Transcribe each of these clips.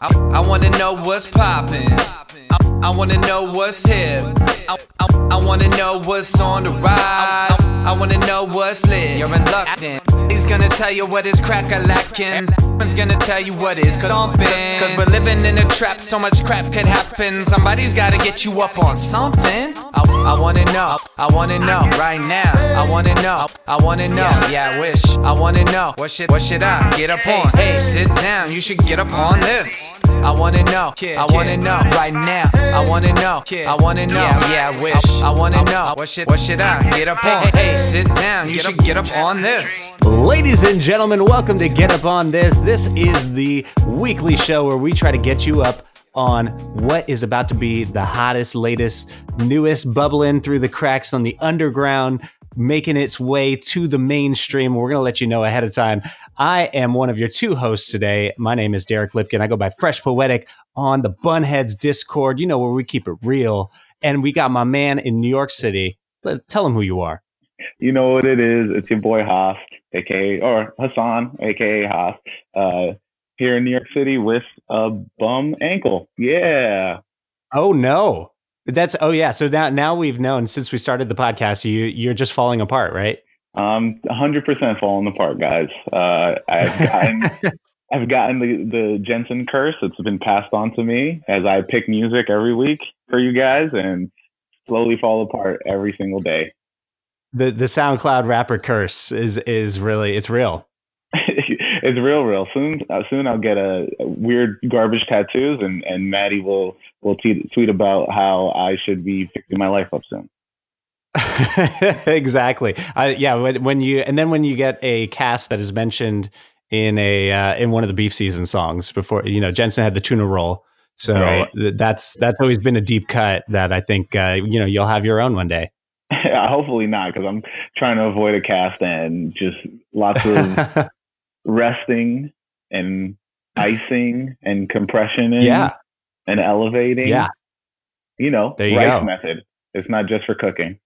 I, I wanna know what's poppin'. I, I wanna know what's hip. I, I, I wanna know what's on the rise. I wanna know what's lit. You're in luck then. He's gonna tell you what is crack a lacking. He's gonna tell you what is thumping. Cause we're living in a trap, so much crap could happen. Somebody's gotta get you up on something. I, I wanna know, I wanna know right now. I wanna know, I wanna know. Yeah, I wish. I wanna know what should what should I get up on? Hey, sit down, you should get up on this. I wanna know, I wanna know right now. I wanna know, I wanna know. Yeah, I wish. I wanna know what should what should I get up on? Hey, sit down, you should get up on this. Ladies and gentlemen, welcome to Get Up On This. This is the weekly show where we try to get you up on what is about to be the hottest, latest, newest bubbling through the cracks on the underground, making its way to the mainstream. We're going to let you know ahead of time. I am one of your two hosts today. My name is Derek Lipkin. I go by Fresh Poetic on the Bunheads Discord, you know, where we keep it real. And we got my man in New York City. Tell him who you are. You know what it is. It's your boy Haas, aka or Hassan, aka Haas, uh, here in New York City with a bum ankle. Yeah. Oh no. That's oh yeah. So now now we've known since we started the podcast you you're just falling apart, right? Um, 100% falling apart, guys. Uh, I've gotten, I've gotten the, the Jensen curse. It's been passed on to me as I pick music every week for you guys and slowly fall apart every single day. The the SoundCloud rapper curse is is really it's real. it's real, real. Soon, uh, soon I'll get a, a weird garbage tattoos, and and Matty will will tweet, tweet about how I should be fixing my life up soon. exactly. I, yeah. When, when you and then when you get a cast that is mentioned in a uh, in one of the beef season songs before, you know, Jensen had the tuna roll. So Right. th- that's that's always been a deep cut that I think uh, you know you'll have your own one day. Uh, hopefully not, because I'm trying to avoid a cast and just lots of resting and icing and compression yeah. and elevating. Yeah. You know, There you rice go. method. It's not just for cooking.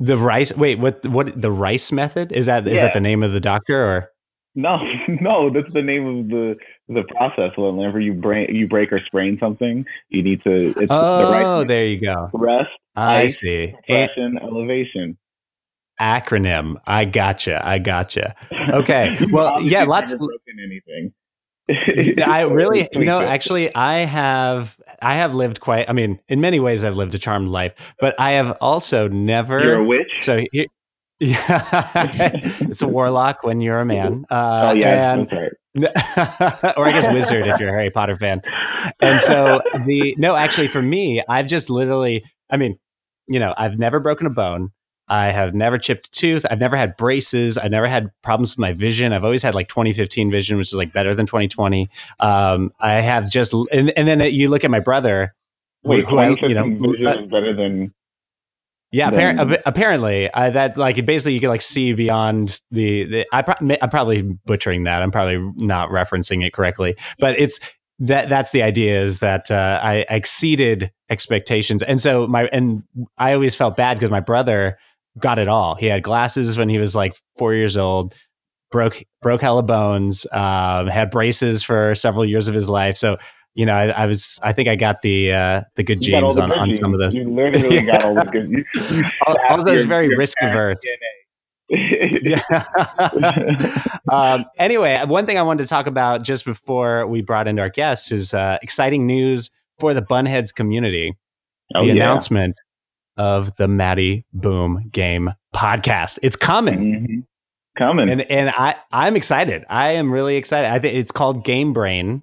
The rice. Wait, what? What? The rice method is that? Is Yeah. that the name of the doctor or? No, no, that's the name of the the process. Whenever you break you break or sprain something, you need to. It's the Oh, right there you go. rest, I Ice, see. Compression, elevation. acronym. I gotcha. I gotcha. Okay. Well, yeah, lots- broken anything. I really, you know, actually, I have, I have lived quite. I mean, in many ways, I've lived a charmed life, but I have also never. You're a witch. so, yeah, it's a warlock when you're a man. Uh, oh yeah, and that's right. or I guess wizard if you're a Harry Potter fan. And so the no, actually for me, I've just literally, I mean, you know, I've never broken a bone. I have never chipped a tooth. I've never had braces. I've never had problems with my vision. I've always had like 2015 vision, which is like better than 2020. Um, I have just, and, and then you look at my brother. Wait, who I- you know, vision uh, is better than Yeah, Then- appar- apparently uh, that like basically you can like see beyond the. the I pro- I'm probably butchering that. I'm probably not referencing it correctly, but it's that that's the idea is that uh, I exceeded expectations, and so my and I always felt bad because my brother got it all. He had glasses when he was like four years old. Broke broke hella bones. Um, had braces for several years of his life. So you know, I, I was. I think I got the uh, the good you genes the on, good on genes. some of those. You literally got all the good. You, you stacked also, your- very risk averse. Yeah. um, anyway, one thing I wanted to talk about just before we brought in our guests is uh, exciting news for the Bunheads community. oh, the yeah. announcement of the Matty Boom Game podcast. It's coming. Mhm. Coming. And and I I'm excited. I am really excited. I think it's called Game Brain.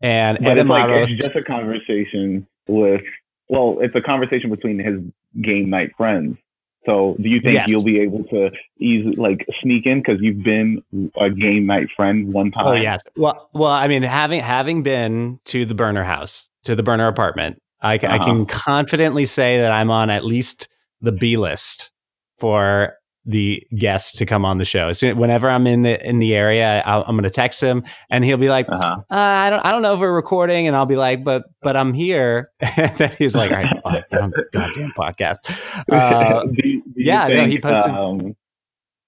And but it's like it's just a conversation with. Well, it's a conversation between his game night friends. So, do you think Yes. you'll be able to easily like sneak in because you've been a game night friend one time? Oh yes. Well, well, I mean, having having been to the burner house, to the burner apartment, I, Uh-huh. can confidently say that I'm on at least the B list for the guests to come on the show. So whenever I'm in the in the area, I'll, I'm going to text him, and he'll be like, Uh-huh. uh, "I don't, I don't know if we're recording," and I'll be like, "But, but I'm here." and then he's like, "All right, fine, get on the goddamn podcast." Uh, Do do yeah, no, he posted- Um,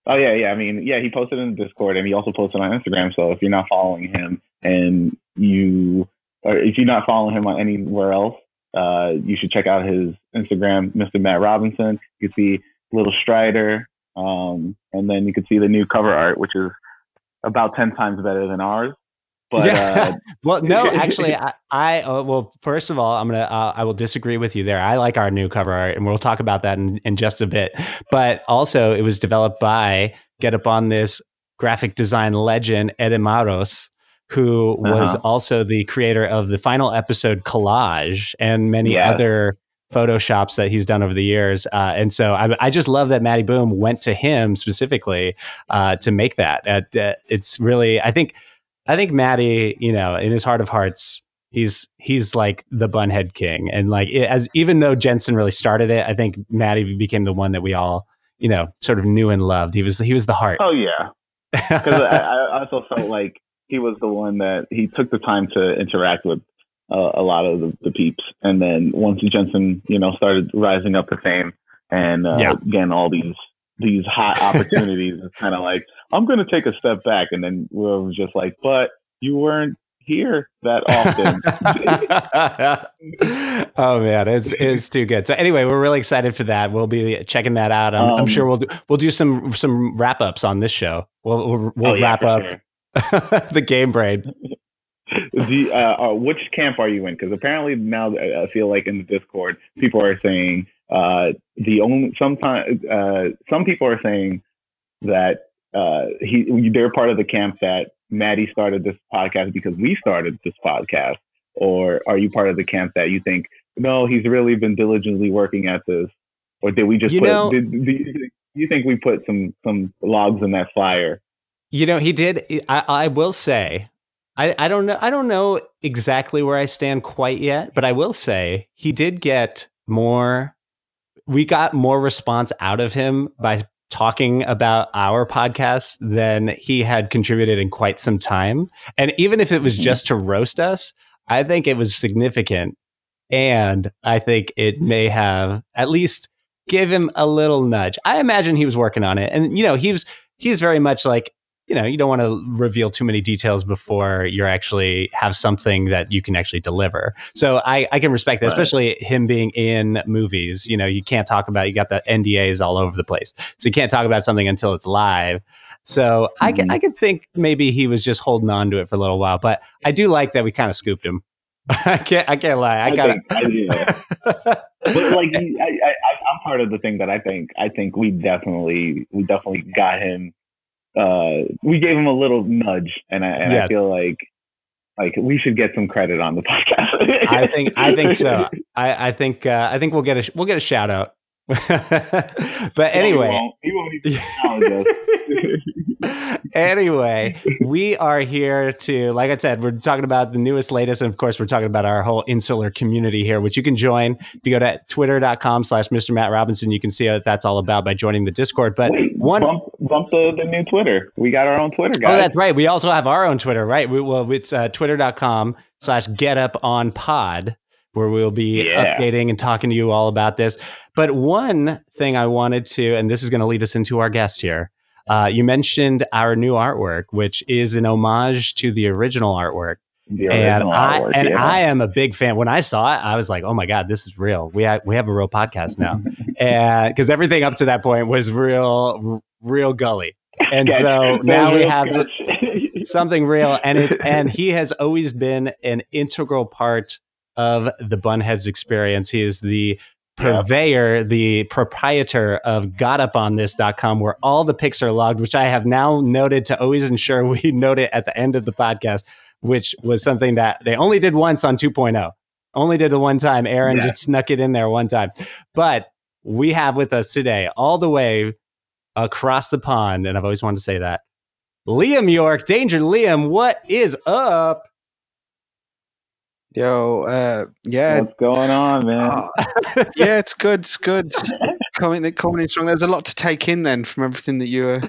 oh yeah, yeah. I mean, yeah, he posted in Discord and he also posted on Instagram. So if you're not following him and you, or if you're not following him on anywhere else, uh, you should check out his Instagram, Mr. Matt Robinson. You can see Little Strider, um, and then you can see the new cover art, which is about ten times better than ours. But yeah. uh, well, no, actually, I, I uh, well, first of all, I'm gonna uh, I will disagree with you there. I like our new cover art, and we'll talk about that in, in just a bit. But also, it was developed by Get Up on This graphic design legend Edemaros, who was uh-huh. also the creator of the final episode collage and many yes. other photoshops that he's done over the years. Uh, and so I, I, just love that Matty Boom went to him specifically uh, to make that. Uh, it's really, I think I think Matty, you know, in his heart of hearts, he's he's like the bunhead king, and like it, as even though Jensen really started it, I think Matty became the one that we all, you know, sort of knew and loved. He was he was the heart. Oh yeah, because I, I, also felt like he was the one that he took the time to interact with uh, a lot of the, the, peeps, and then once Jensen, you know, started rising up to fame and uh, yeah. again all these these hot opportunities, it's kind of like I'm going to take a step back. And then we was just like, but you weren't here that often. oh man, it's it's too good. So anyway, we're really excited for that. We'll be checking that out. I'm, um, I'm sure we'll do we'll do some some wrap ups on this show. We'll we'll, we'll oh, wrap up sure. the game brain. The, uh, uh, which camp are you in? Because apparently now I feel like in the Discord, people are saying uh, the only sometimes uh, some people are saying that uh, he they're part of the camp that Matty started this podcast because we started this podcast, or are you part of the camp that you think no, he's really been diligently working at this, or did we just you put? Know, did, do you think we put some some logs in that fire? You know, he did. I, I will say, I, I don't know. I don't know exactly where I stand quite yet, but I will say he did get more. We got more response out of him by talking about our podcast than he had contributed in quite some time. And even if it was just to roast us, I think it was significant. And I think it may have at least give him a little nudge. I imagine he was working on it. And, you know, he was, he's very much like, you know, you don't want to reveal too many details before you actually have something that you can actually deliver. So I, I can respect that, right. especially him being in movies. You know, you can't talk about, you got the NDAs all over the place. So you can't talk about something until it's live. So mm-hmm. I can, I can think maybe he was just holding on to it for a little while, but I do like that we kind of scooped him. I can't, I can't lie. I, got it. but like, I, I, I'm part of the thing that I think, I think we definitely, we definitely got him uh, we gave him a little nudge, and I, and yes. I feel like like we should get some credit on the podcast. I think I think so. I, I think uh, I think we'll get a we'll get a shout out. but anyway, no, he won't. He won't anyway, we are here to, like I said, we're talking about the newest, latest, and of course, we're talking about our whole insular community here, which you can join. If you go to twitter.com slash Mr. Matt Robinson, you can see what that's all about by joining the Discord. But Wait, one bump, bump the, the, new Twitter. We got our own Twitter, guys. Oh, that's right. We also have our own Twitter, right? We, well, it's uh, twitter.com slash get up on pod where we'll be yeah. updating and talking to you all about this. But one thing I wanted to, and this is going to lead us into our guest here. Uh, you mentioned our new artwork, which is an homage to the original artwork. The original and I artwork, and yeah. I am a big fan. When I saw it, I was like, "Oh my god, this is real. We have we have a real podcast now." and because everything up to that point was real, r- real gully, and sketch. so now we have something real. And it and he has always been an integral part of the Bunheads experience. He is the purveyor, the proprietor of gotuponthis.com, where all the pics are logged, which I have now noted to always ensure we note it at the end of the podcast, which was something that they only did once on 2.0. Only did it one time. Aaron yeah. just snuck it in there one time. But we have with us today, all the way across the pond, and I've always wanted to say that, Liam Yorke, Danger Liam, what is up? Yo, uh, yeah. What's going on, man? Uh, yeah, it's good. It's good. coming, coming in strong. There's a lot to take in then from everything that you were.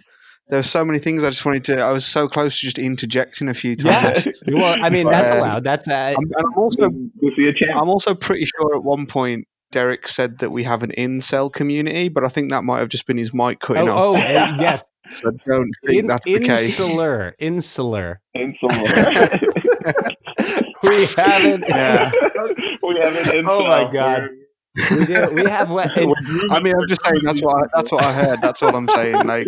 There were so many things I just wanted to. I was so close to just interjecting a few times. Yeah. well, I mean, that's um, allowed. That's. Uh, I'm, I'm also. I'm also pretty sure at one point Derek said that we have an incel community, but I think that might have just been his mic cutting oh, off. Oh, uh, yes. So I don't think In, that's the case. Insular. Insular. Insular. we haven't. Yeah. we have it in Oh my. God. We're- We do. We have what? and- I mean, I'm just saying that's what I, that's what I heard. That's what I'm saying. Like,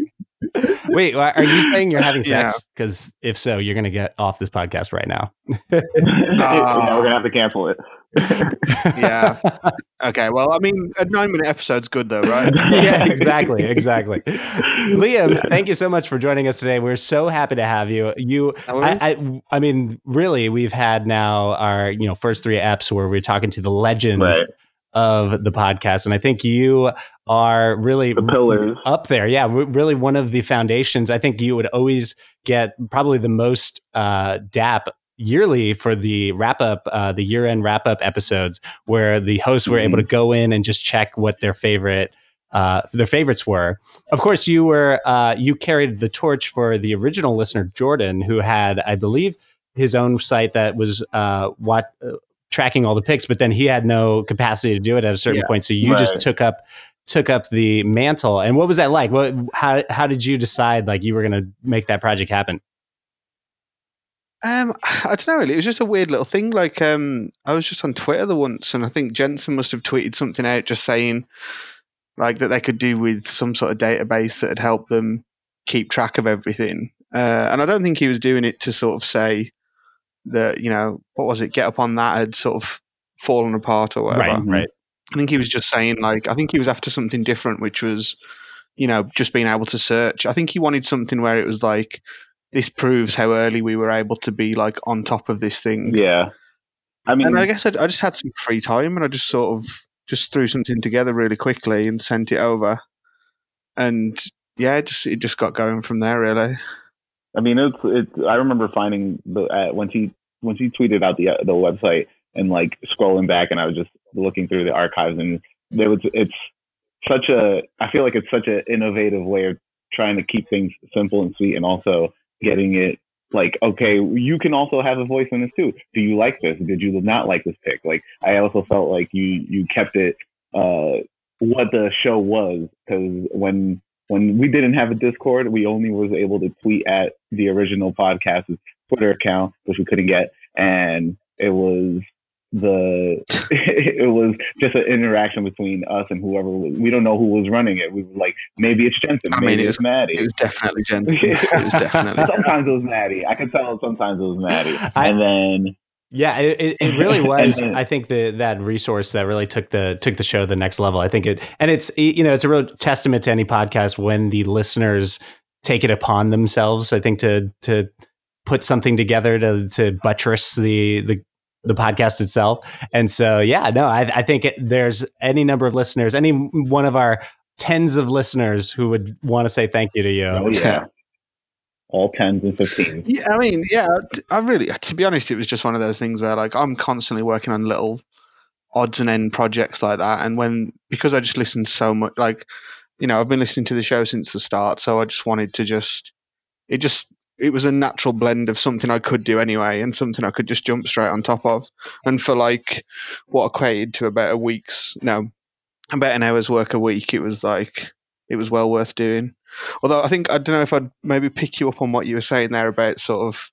wait, are you saying you're having sex? Because if so, you're going to get off this podcast right now. yeah, we're gonna uh, have to cancel it. Yeah. Okay. Well, I mean, a nine minute episode's good though, right? yeah, exactly, exactly. Liam, thank you so much for joining us today. We're so happy to have you. You, I, I, I mean, really, we've had now our you know first three apps where we're talking to the legend Right. of the podcast, and I think you are really The pillars. up there. Yeah, really one of the foundations. I think you would always get probably the most uh, DAP yearly for the wrap up, uh, the year end wrap up episodes, where the hosts were able to go in and just check what their favorite. Uh, their favorites were, of course, you were uh, you carried the torch for the original listener Jordan, who had, I believe, his own site that was uh, what uh, tracking all the picks, but then he had no capacity to do it at a certain Yeah. point. So you just took up took up the mantle. And what was that like? What how how did you decide like you were going to make that project happen? Um, I don't know. Really, it was just a weird little thing. Like, um, I was just on Twitter the once, and I think Jensen must have tweeted something out just saying, like, that they could do with some sort of database that would help them keep track of everything. Uh, and I don't think he was doing it to sort of say that, you know, what was it? Get up on that had sort of fallen apart or whatever. Right, right. I think he was just saying like I think he was after something different, which was, you know, just being able to search. I think he wanted something where it was like this proves how early we were able to be like on top of this thing. Yeah. I mean, And I guess I, I just had some free time and I just sort of just threw something together really quickly and sent it over. And yeah, it just it just got going from there really. I mean, it's it's. I remember finding the uh, when he when he tweeted out the uh, the website and like scrolling back, and I was just looking through the archives, and there was it's such a. I feel like it's such an innovative way of trying to keep things simple and sweet, and also getting it like okay, you can also have a voice in this too. Do you like this? Did you not like this pick? Like I also felt like you you kept it uh what the show was because when when we didn't have a Discord, we only was able to tweet at the original podcast's Twitter account, which we couldn't get, and it was the it was just an interaction between us and whoever was, we don't know who was running it. We were like, maybe it's Jensen, I mean, maybe it it's Matty. It was definitely Jensen. it was definitely. sometimes it was Matty. I could tell sometimes it was Matty, I- and then Yeah, it, it, it really was. Then- I think the that resource that really took the took the show to the next level. I think it, and it's you know it's a real testament to any podcast when the listeners take it upon themselves. I think to to put something together to to buttress the the the podcast itself. And so yeah, no, I, I think it, there's any number of listeners, any one of our tens of listeners who would want to say thank you to you. oh yeah, Yeah. all tens and fifteens. Yeah, I mean, yeah, I really, to be honest, it was just one of those things where like I'm constantly working on little odds and end projects like that. And when, because I just listened so much, like, you know, I've been listening to the show since the start. So I just wanted to just, it just, it was a natural blend of something I could do anyway and something I could just jump straight on top of. And for like what equated to about a week's, no, about an hour's work a week, it was like, it was well worth doing. Although I think I don't know if I'd maybe pick you up on what you were saying there about sort of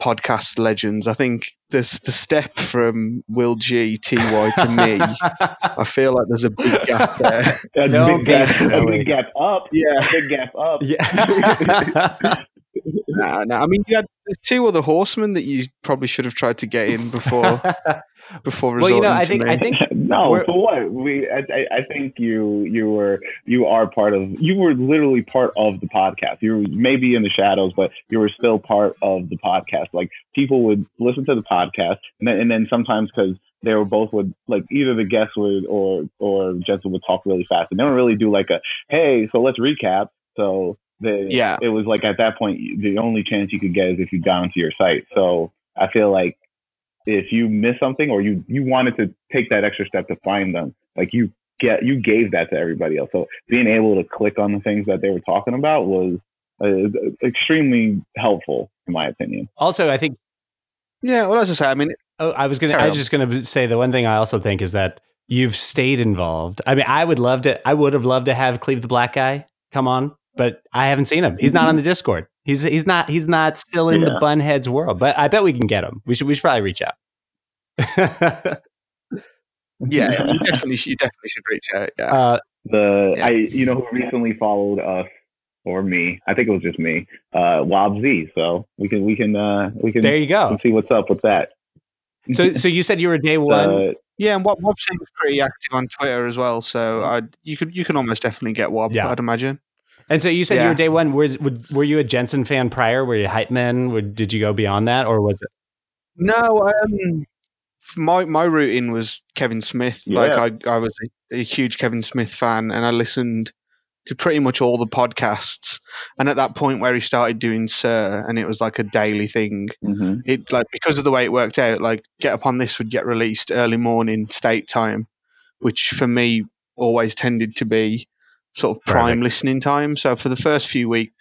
podcast legends. I think there's the step from Will G T Y to me. I feel like there's a big gap there. A No, big gap, a big gap up. Yeah, A big gap up. yeah. no, no. I mean, you had two other horsemen that you probably should have tried to get in before before well, resorting you know, I to think me. I think no, for what? We, I, I- I think you, you were, you are part of, you were literally part of the podcast. You were maybe in the shadows, but you were still part of the podcast. Like people would listen to the podcast, and then, and then sometimes because they were both would like either the guests would or or Jensen would talk really fast, and they don't really do like a, hey, so let's recap. So the, Yeah. it was like at that point the only chance you could get is if you got onto your site. So I feel like if you miss something or you you wanted to take that extra step to find them, like you get you gave that to everybody else. So being able to click on the things that they were talking about was uh, extremely helpful, in my opinion. also I think yeah, well, as I say, I mean, Oh, I was gonna. Carry I was just gonna say the one thing I also think is that you've stayed involved. I mean, I would love to. I would have loved to have Cleve the Black Guy come on, but I haven't seen him. He's not on the Discord. He's he's not he's not still in the Yeah. bunheads world, but I bet we can get him. We should we should probably reach out. Yeah, yeah, you definitely, should- you definitely should reach out. Yeah. uh, The Yeah. I you know who recently followed us or me? I think it was just me. Uh, Wob Z. So we can we can uh we can, there you go. see what's up with that. So so you said you were day one. Uh, Yeah, and Wob, Wob seems pretty active on Twitter as well, so I you could you can almost definitely get Wob. Yeah. I'd imagine. And so you said you were day one. Were, were you a Jensen fan prior? Were you hype man? Were, did you go beyond that, or was it? No, um, my my routing was Kevin Smith. Like I I was a, a huge Kevin Smith fan, and I listened to pretty much all the podcasts. And at that point where he started doing Sir, and it was like a daily thing. mhm. It like because of the way it worked out, like Get Up on This would get released early morning state time, which for me always tended to be sort of prime Perfect. listening time. So for the first few weeks,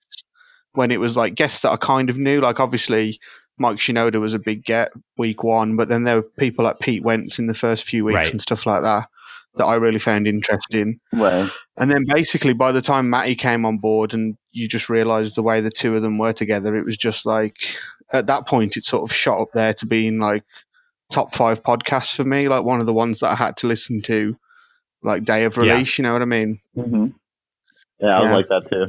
when it was like guests that I kind of knew, like obviously Mike Shinoda was a big get week one, but then there were people like Pete Wentz in the first few weeks Right. and stuff like that that I really found interesting. Right. And then basically by the time Matty came on board and you just realised the way the two of them were together, it was just like at that point it sort of shot up there to being like top five podcasts for me, like one of the ones that I had to listen to like day of Yeah. release, you know what I mean? hmm Yeah, I was Yeah. like that too.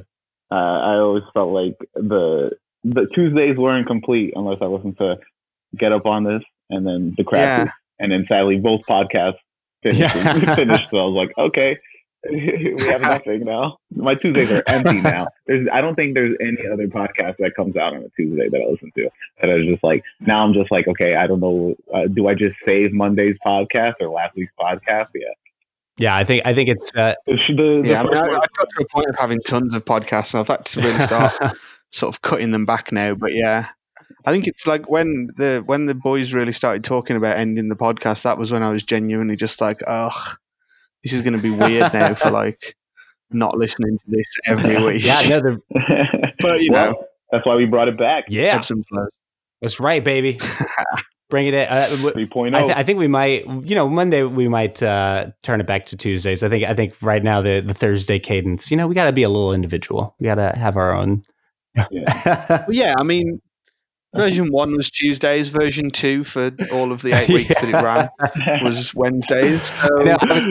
Uh, I always felt like the the Tuesdays weren't complete unless I listened to Get Up on This and then the Crafty, Yeah. and then sadly both podcasts finished. Yeah. finished so I was like, okay, we have nothing now. My Tuesdays are empty now. There's, I don't think there's any other podcast that comes out on a Tuesday that I listen to. That I was just like, now I'm just like, okay, I don't know. Uh, do I just save Monday's podcast or last week's podcast? Yeah. Yeah, I think I think it's. Uh, The, the, the Yeah, I mean, I, have got to a point of having tons of podcasts, and I've had to really start sort of cutting them back now. But yeah, I think it's like when the when the boys really started talking about ending the podcast. That was when I was genuinely just like, ugh, this is going to be weird now for like not listening to this every week. yeah, no, the, but you Well, know, that's why we brought it back. yeah, ebbs and flows. that's right, baby. Bring it in. Uh, w- 3.0. I, th- I think we might, you know, Monday we might uh, turn it back to Tuesdays. I think I think right now the the Thursday cadence, you know, we got to be a little individual. We got to have our own. Well, yeah, I mean, version one was Tuesdays. Version two for all of the eight weeks that it ran was Wednesdays. So I I was-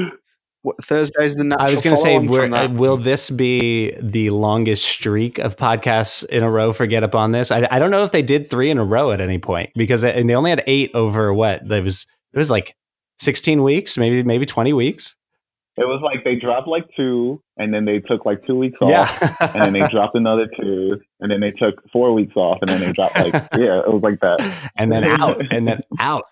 what, Thursday's the natural. I was going to say, follow-on we're- from that. Uh, will this be the longest streak of podcasts in a row for Get Up on This? I, I don't know if they did three in a row at any point because and they only had eight over what there was. It was like sixteen weeks, maybe maybe twenty weeks. it was like they dropped like two, and then they took like two weeks off, Yeah, and then they dropped another two, and then they took four weeks off, and then they dropped like yeah, it was like that. and then out, and then out.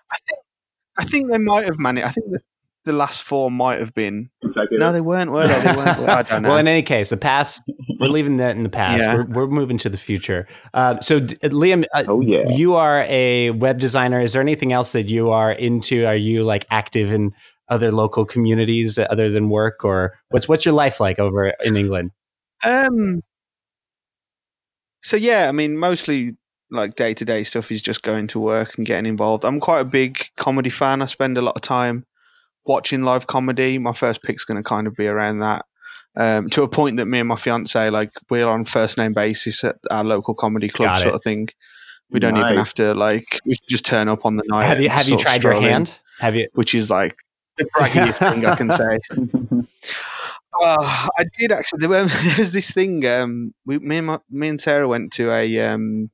I think they might have managed. I think the, the last four might have been. Consecutive. No, they weren't. Were they? They weren't. I don't know. Well, in any case, the past, we're leaving that in the past. Yeah. We're, we're moving to the future. Uh, so, d- Liam, uh, oh yeah. you are a web designer. Is there anything else that you are into? Are you like active in other local communities other than work, or what's what's your life like over in England? Um. So yeah, I mean, mostly like day to day stuff is just going to work and getting involved. I'm quite a big comedy fan. I spend a lot of time watching live comedy. My first pick's going to kind of be around that. Um, to a point that me and my fiance, like, we're on first name basis at our local comedy club, sort of thing. We don't even have to like. We can just turn up on the night. have you have you tried your stroll in, hand? Have you? which is like the braggiest thing I can say. Oh, I did actually. There, were, there was this thing. Um, we, me and my, me and Sarah went to a um,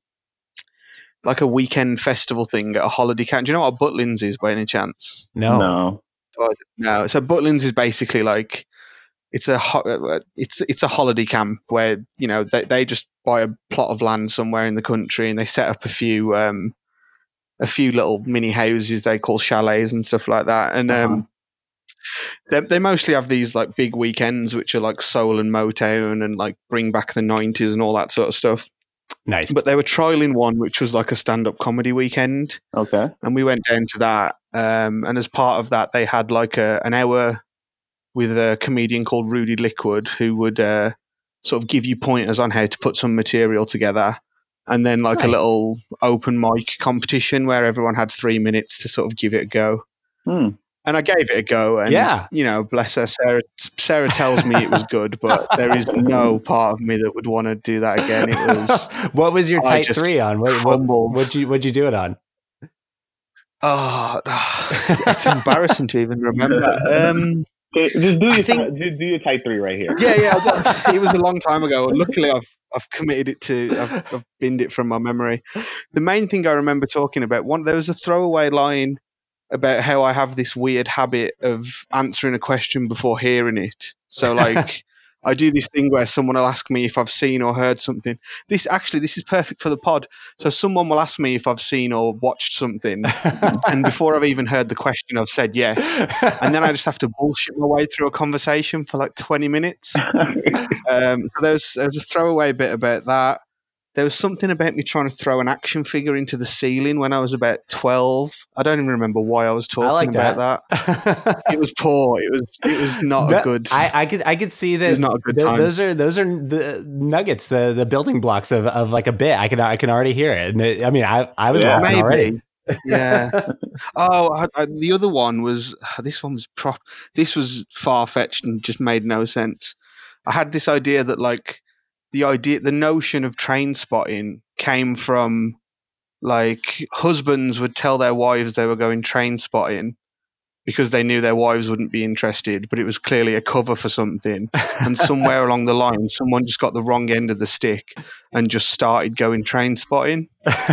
like a weekend festival thing at a holiday camp. Do you know what a Butlins is by any chance? No. no. No. So Butlins is basically like it's a ho- it's it's a holiday camp where you know they they just buy a plot of land somewhere in the country and they set up a few um a few little mini houses they call chalets and stuff like that and Uh-huh. um they, they mostly have these like big weekends which are like soul and motown and like bring back the 90s and all that sort of stuff Nice. but they were trialing one which was like a stand-up comedy weekend Okay. and we went down to that. Um, and as part of that, they had like a, an hour with a comedian called Rudi Lickwood who would uh, sort of give you pointers on how to put some material together. And then like Right. a little open mic competition where everyone had three minutes to sort of give it a go. Hmm. and I gave it a go. And Yeah. you know, bless her, Sarah. Sarah tells me it was good, but there is no part of me that would want to do that again. It was what was your type three on? What, what, what'd you what'd you do it on? Oh, it's embarrassing to even remember. Um, Just do your, think- do your type three right here. yeah, yeah, it was a long time ago. Luckily, I've I've committed it to I've, I've binned it from my memory. The main thing I remember talking about one there was a throwaway line about how I have this weird habit of answering a question before hearing it. So like. I do this thing where someone will ask me if I've seen or heard something. This actually, this is perfect for the pod. So someone will ask me if I've seen or watched something, and before I've even heard the question, I've said yes, and then I just have to bullshit my way through a conversation for like twenty minutes. Um, so there was, there was a throwaway bit about that. There was something about me trying to throw an action figure into the ceiling when I was about 12. I don't even remember why I was talking I like about that. It was poor. It was it was not No, a good I, I could I could see it that. was not a good th- time. those are those are the nuggets, the the building blocks of, of like a bit. I can I can already hear it. And it, I mean, I I was Yeah. laughing already. Yeah. Oh, I, I, the other one was this one was pro. This was far fetched and just made no sense. I had this idea that like the idea, the notion of train spotting came from like husbands would tell their wives they were going train spotting because they knew their wives wouldn't be interested, but it was clearly a cover for something. And somewhere along the line, someone just got the wrong end of the stick and just started going train spotting. Even as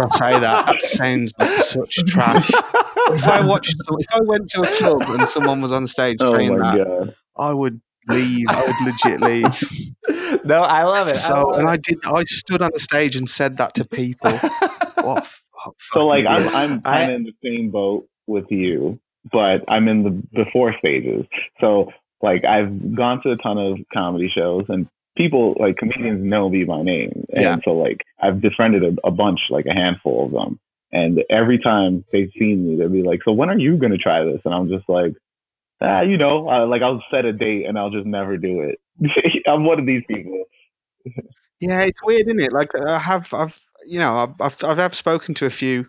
I say that, that sounds like such trash. If I watched, if I went to a club and someone was on stage oh saying that, god. I would leave. I would legit leave. no, I love it. I So, love and it. I did. I stood on the stage and said that to people. What? a f- oh, So like I'm. I'm I- kind of in the same boat with you, but I'm in the before stages. So like I've gone to a ton of comedy shows and people like comedians know me by name. And Yeah. so like I've befriended a, a bunch, like a handful of them. And every time they've seen me, they'll be like, "So when are you gonna try this?" And I'm just like, "Ah, you know, uh, like I'll set a date and I'll just never do it." I'm one of these people. Yeah, it's weird, isn't it? Like I have, I've, you know, I've, I've, I've spoken to a few.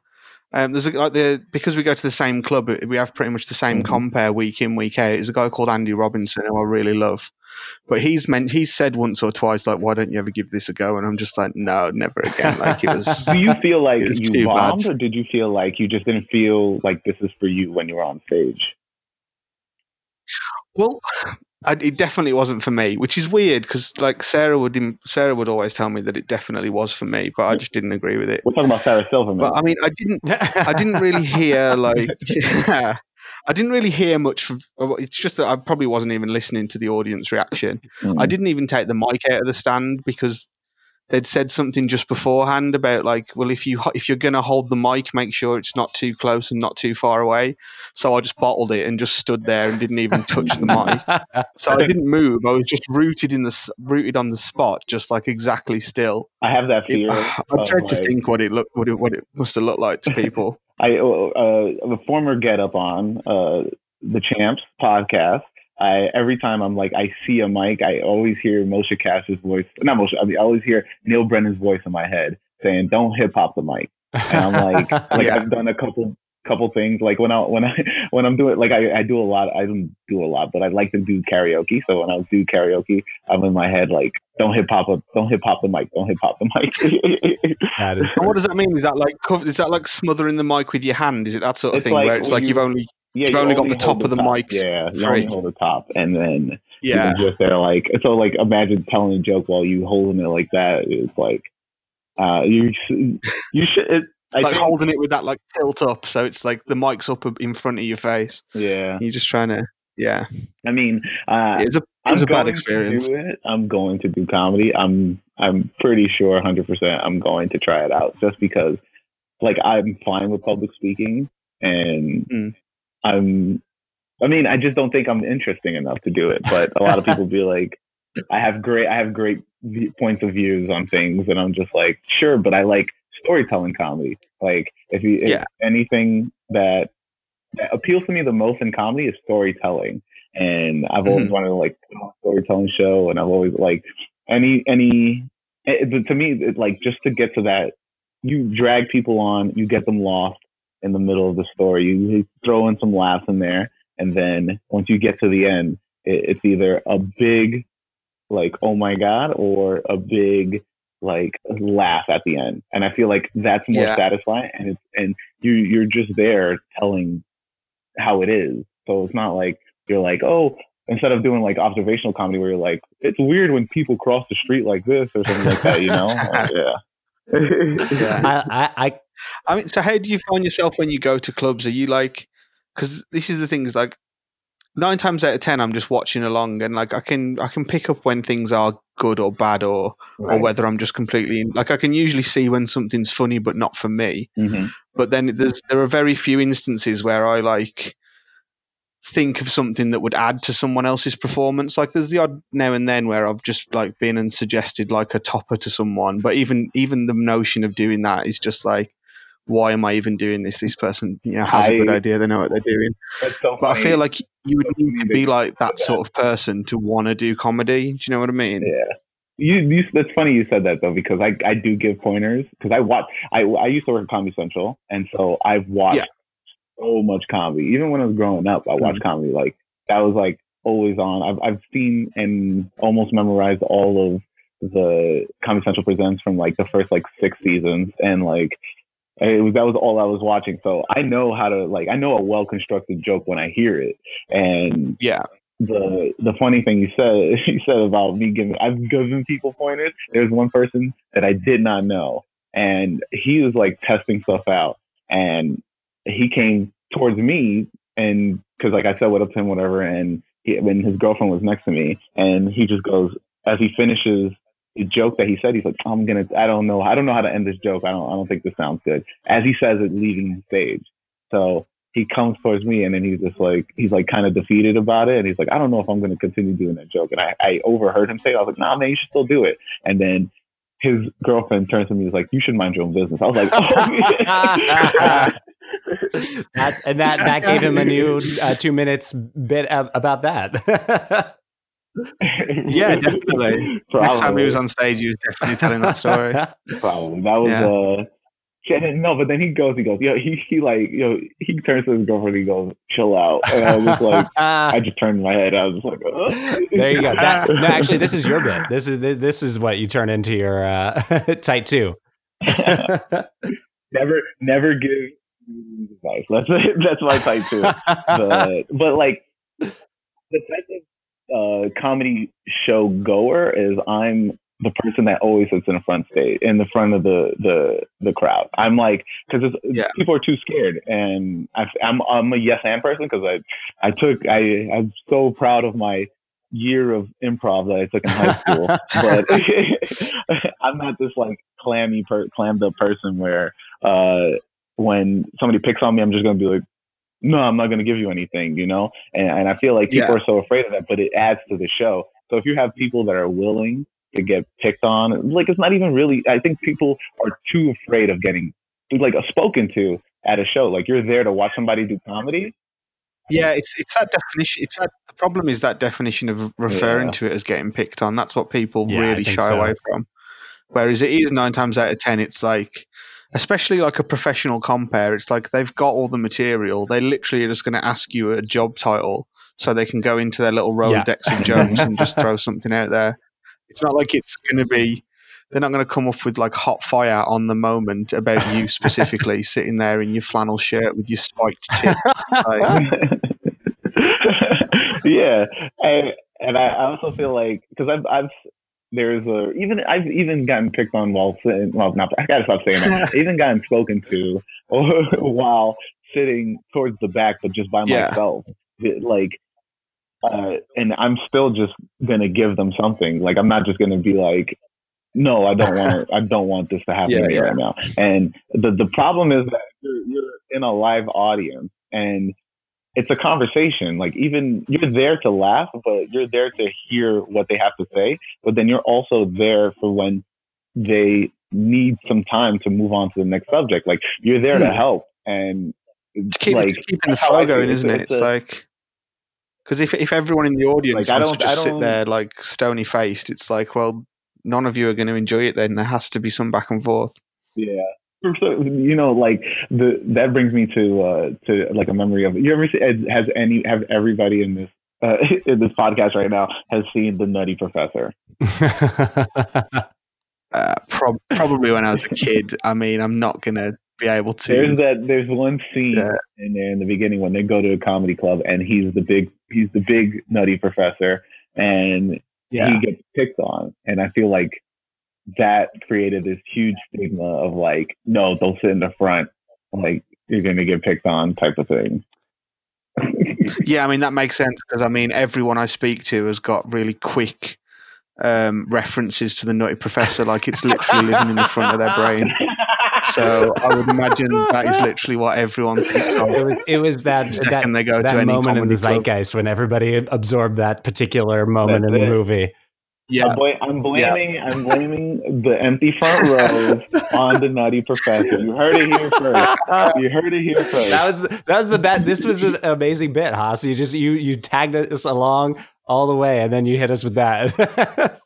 Um, there's a, like the because we go to the same club, we have pretty much the same Mhm. compare week in week out. There's a guy called Andy Robinson who I really love, but he's meant he's said once or twice like, "Why don't you ever give this a go?" And I'm just like, "No, never again." Like it was. Do you feel like you too bad. bombed, or did you feel like you just didn't feel like this is for you when you were on stage? Well, I, it definitely wasn't for me, which is weird because like Sarah would Sarah would always tell me that it definitely was for me, but I just didn't agree with it. We're talking about Sarah Silverman. But I mean, I didn't I didn't really hear like I didn't really hear much. From, it's just that I probably wasn't even listening to the audience reaction. Mm. I didn't even take the mic out of the stand because they'd said something just beforehand about like, well, if you if you're gonna hold the mic, make sure it's not too close and not too far away. So I just bottled it and just stood there and didn't even touch the mic. So I didn't move. I was just rooted in the rooted on the spot, just like exactly still. I have that It. I tried to like- think what it looked, what it, what it must have looked like to people. I uh, the former Get Up on uh, the Champs podcast. I every time I'm like I see a mic, I always hear Moshe Kasher's voice. Not Moshe. I, mean, I always hear Neal Brennan's voice in my head saying, "Don't hip hop the mic." And I'm like, like Yeah. I've done a couple couple things. Like when I when I when I'm doing like I, I do a lot. I don't do a lot, but I like to do karaoke. So when I do karaoke, I'm in my head like, "Don't hip hop, don't hip hop the mic, don't hip hop the mic." And what does that mean? Is that like is that like smothering the mic with your hand? Is it that sort of It's thing like where it's like you've only Yeah, You've you only got the top of the top. mic Yeah, you free. only hold the top, and then yeah just there like so. Like imagine telling a joke while you holding it like that. It's like uh, you you should. It, like think, holding it with that like tilt up, so it's like the mic's up in front of your face. yeah. You're just trying to yeah. I mean, uh, It was a it I'm was a bad experience. I'm going to do comedy. I'm I'm pretty sure 100. percent I'm going to try it out just because, like, I'm fine with public speaking, and Mm. I'm. I mean, I just don't think I'm interesting enough to do it. But a lot of people be like, I have great, I have great v- points of views on things, and I'm just like, sure, but I like storytelling comedy. Like, if you, if Yeah. anything that that appeals to me the most in comedy is storytelling. And I've always Mhm. wanted to like put on a storytelling show, and I've always like any any. It, to me, it, like just to get to that, you drag people on, you get them lost, in the middle of the story. You, you throw in some laughs in there, and then once you get to the end, it, it's either a big like oh my god or a big like laugh at the end and i feel like that's more Yeah. satisfying and it's and you you're just there telling how it is so it's not like you're like oh instead of doing like observational comedy where you're like it's weird when people cross the street like this or something like that you know yeah Yeah. I, I, I mean, so how do you find yourself when you go to clubs? Are you like, because this is the thing is like, nine times out of ten, I'm just watching along, and like I can I can pick up when things are good or bad, or or whether I'm just completely like I can usually see when something's funny but not for me. Mhm. But then there's there are very few instances where I like think of something that would add to someone else's performance. Like there's the odd now and then where I've just like been and suggested like a topper to someone, but even even the notion of doing that is just like, why am I even doing this? This person, you know, has a good idea. They know what they're doing. So But I feel like you would need to be like that sort of person to want to do comedy. Do you know what I mean? Yeah. You, you, that's funny you said that though because I, I do give pointers because I watch I, I used to work at Comedy Central and so I've watched Yeah. so much comedy even when I was growing up I watched mm. comedy like that was like always on I've I've seen and almost memorized all of the Comedy Central presents from like the first like six seasons and like it was that was all I was watching. So I know how to like I know a well constructed joke when I hear it. And Yeah. the the funny thing you said you said about me giving I've given people pointers. There's one person that I did not know, and he was like testing stuff out, and he came towards me, and because like I said what up to him, whatever, and he, when his girlfriend was next to me, and he just goes as he finishes the joke that he said, he's like, I'm gonna, I don't know, I don't know how to end this joke. I don't, I don't think this sounds good. As he says it, leaving the stage. So he comes towards me and then he's just like he's like kind of defeated about it and he's like I don't know if I'm going to continue doing that joke and I, I overheard him say it. I was like nah man you should still do it and then his girlfriend turns to me and is like you should mind your own business I was like oh that's and that that gave him a new uh, two minutes bit ab- about that. Yeah, definitely. Probably. Next time he was on stage, he was definitely telling that story. Probably. That was Yeah. uh yeah, then- no, but then he goes, he goes, yo, he, he like, yo, he turns to his girlfriend, and he goes, chill out. And I was just like, I just turned my head. I was like, uh. there you go. That, no, actually, this is your bit. This is this is what you turn into your uh, tight two. never, never give advice. That's that's my tight two. But but like the type of uh, comedy show goer is I'm the person that always sits in the front stage, in the front of the the the crowd. I'm like because Yeah. people are too scared, and I, I'm I'm a yes and person because I I took I I'm so proud of my year of improv that I took in high school, but I'm not this like clammy per, clammed up person where uh when somebody picks on me, I'm just gonna be like. No, I'm not going to give you anything, you know? And, and I feel like people Yeah. are so afraid of that, but it adds to the show. So if you have people that are willing to get picked on. Like it's not even really. I think people are too afraid of getting like spoken to at a show. Like you're there to watch somebody do comedy. Yeah, it's it's that definition. It's that the problem is that definition of referring Yeah. to it as getting picked on. That's what people Yeah, really shy so. away from. Whereas it is nine times out of ten, it's like, especially like a professional compare. It's like they've got all the material. They literally are just going to ask you a job title so they can go into their little Yeah. Rolodex of jokes and just throw something out there. It's not like it's going to be. They're not going to come up with like hot fire on the moment about you specifically sitting there in your flannel shirt with your spiked tip. Like, yeah, and and I I also feel like because I've I've there's a even I've even gotten picked on while sitting. Well, not I gotta stop saying that. even gotten spoken to while sitting towards the back, but just by Yeah. myself. Like, uh, and I'm still just gonna give them something. Like I'm not just gonna be like, no, I don't want I don't want this to happen Yeah, to me yeah. right now. And the the problem is that you're, you're in a live audience and it's a conversation. Like even you're there to laugh, but you're there to hear what they have to say. But then you're also there for when they need some time to move on to the next subject. Like you're there to Hmm. help and it's, keep, like keeping the flow going, isn't it? It's It's a- like because if if everyone in the audience Like, wants to just sit there like stony faced, it's like well, none of you are going to enjoy it. Then there has to be some back and forth. yeah. You know, like the that brings me to uh to like a memory of you ever see has any have everybody in this uh, in this podcast right now has seen the Nutty Professor. uh, prob- probably when I was a kid. I mean, I'm not gonna be able to. There's that. There's one scene yeah. in there in the beginning when they go to a comedy club and he's the big he's the big Nutty Professor and yeah. he gets picked on, and I feel like that created this huge stigma of like, no, don't sit in the front, like you're going to get picked on type of thing. yeah, I mean that makes sense because I mean everyone I speak to has got really quick um, references to the Nutty Professor, like it's literally living in the front of their brain. So I would imagine that is literally what everyone thinks of. It was, it was that that, they go that to moment in the zeitgeist when everybody absorbed that particular moment That's in the movie. Yeah, I'm, bl- I'm blaming yeah. I'm blaming the empty front rows on the Nutty Professor. You heard it here first. You heard it here first. That was that was the best. This was an amazing bit, Haas. You just you you tagged us along all the way, and then you hit us with that.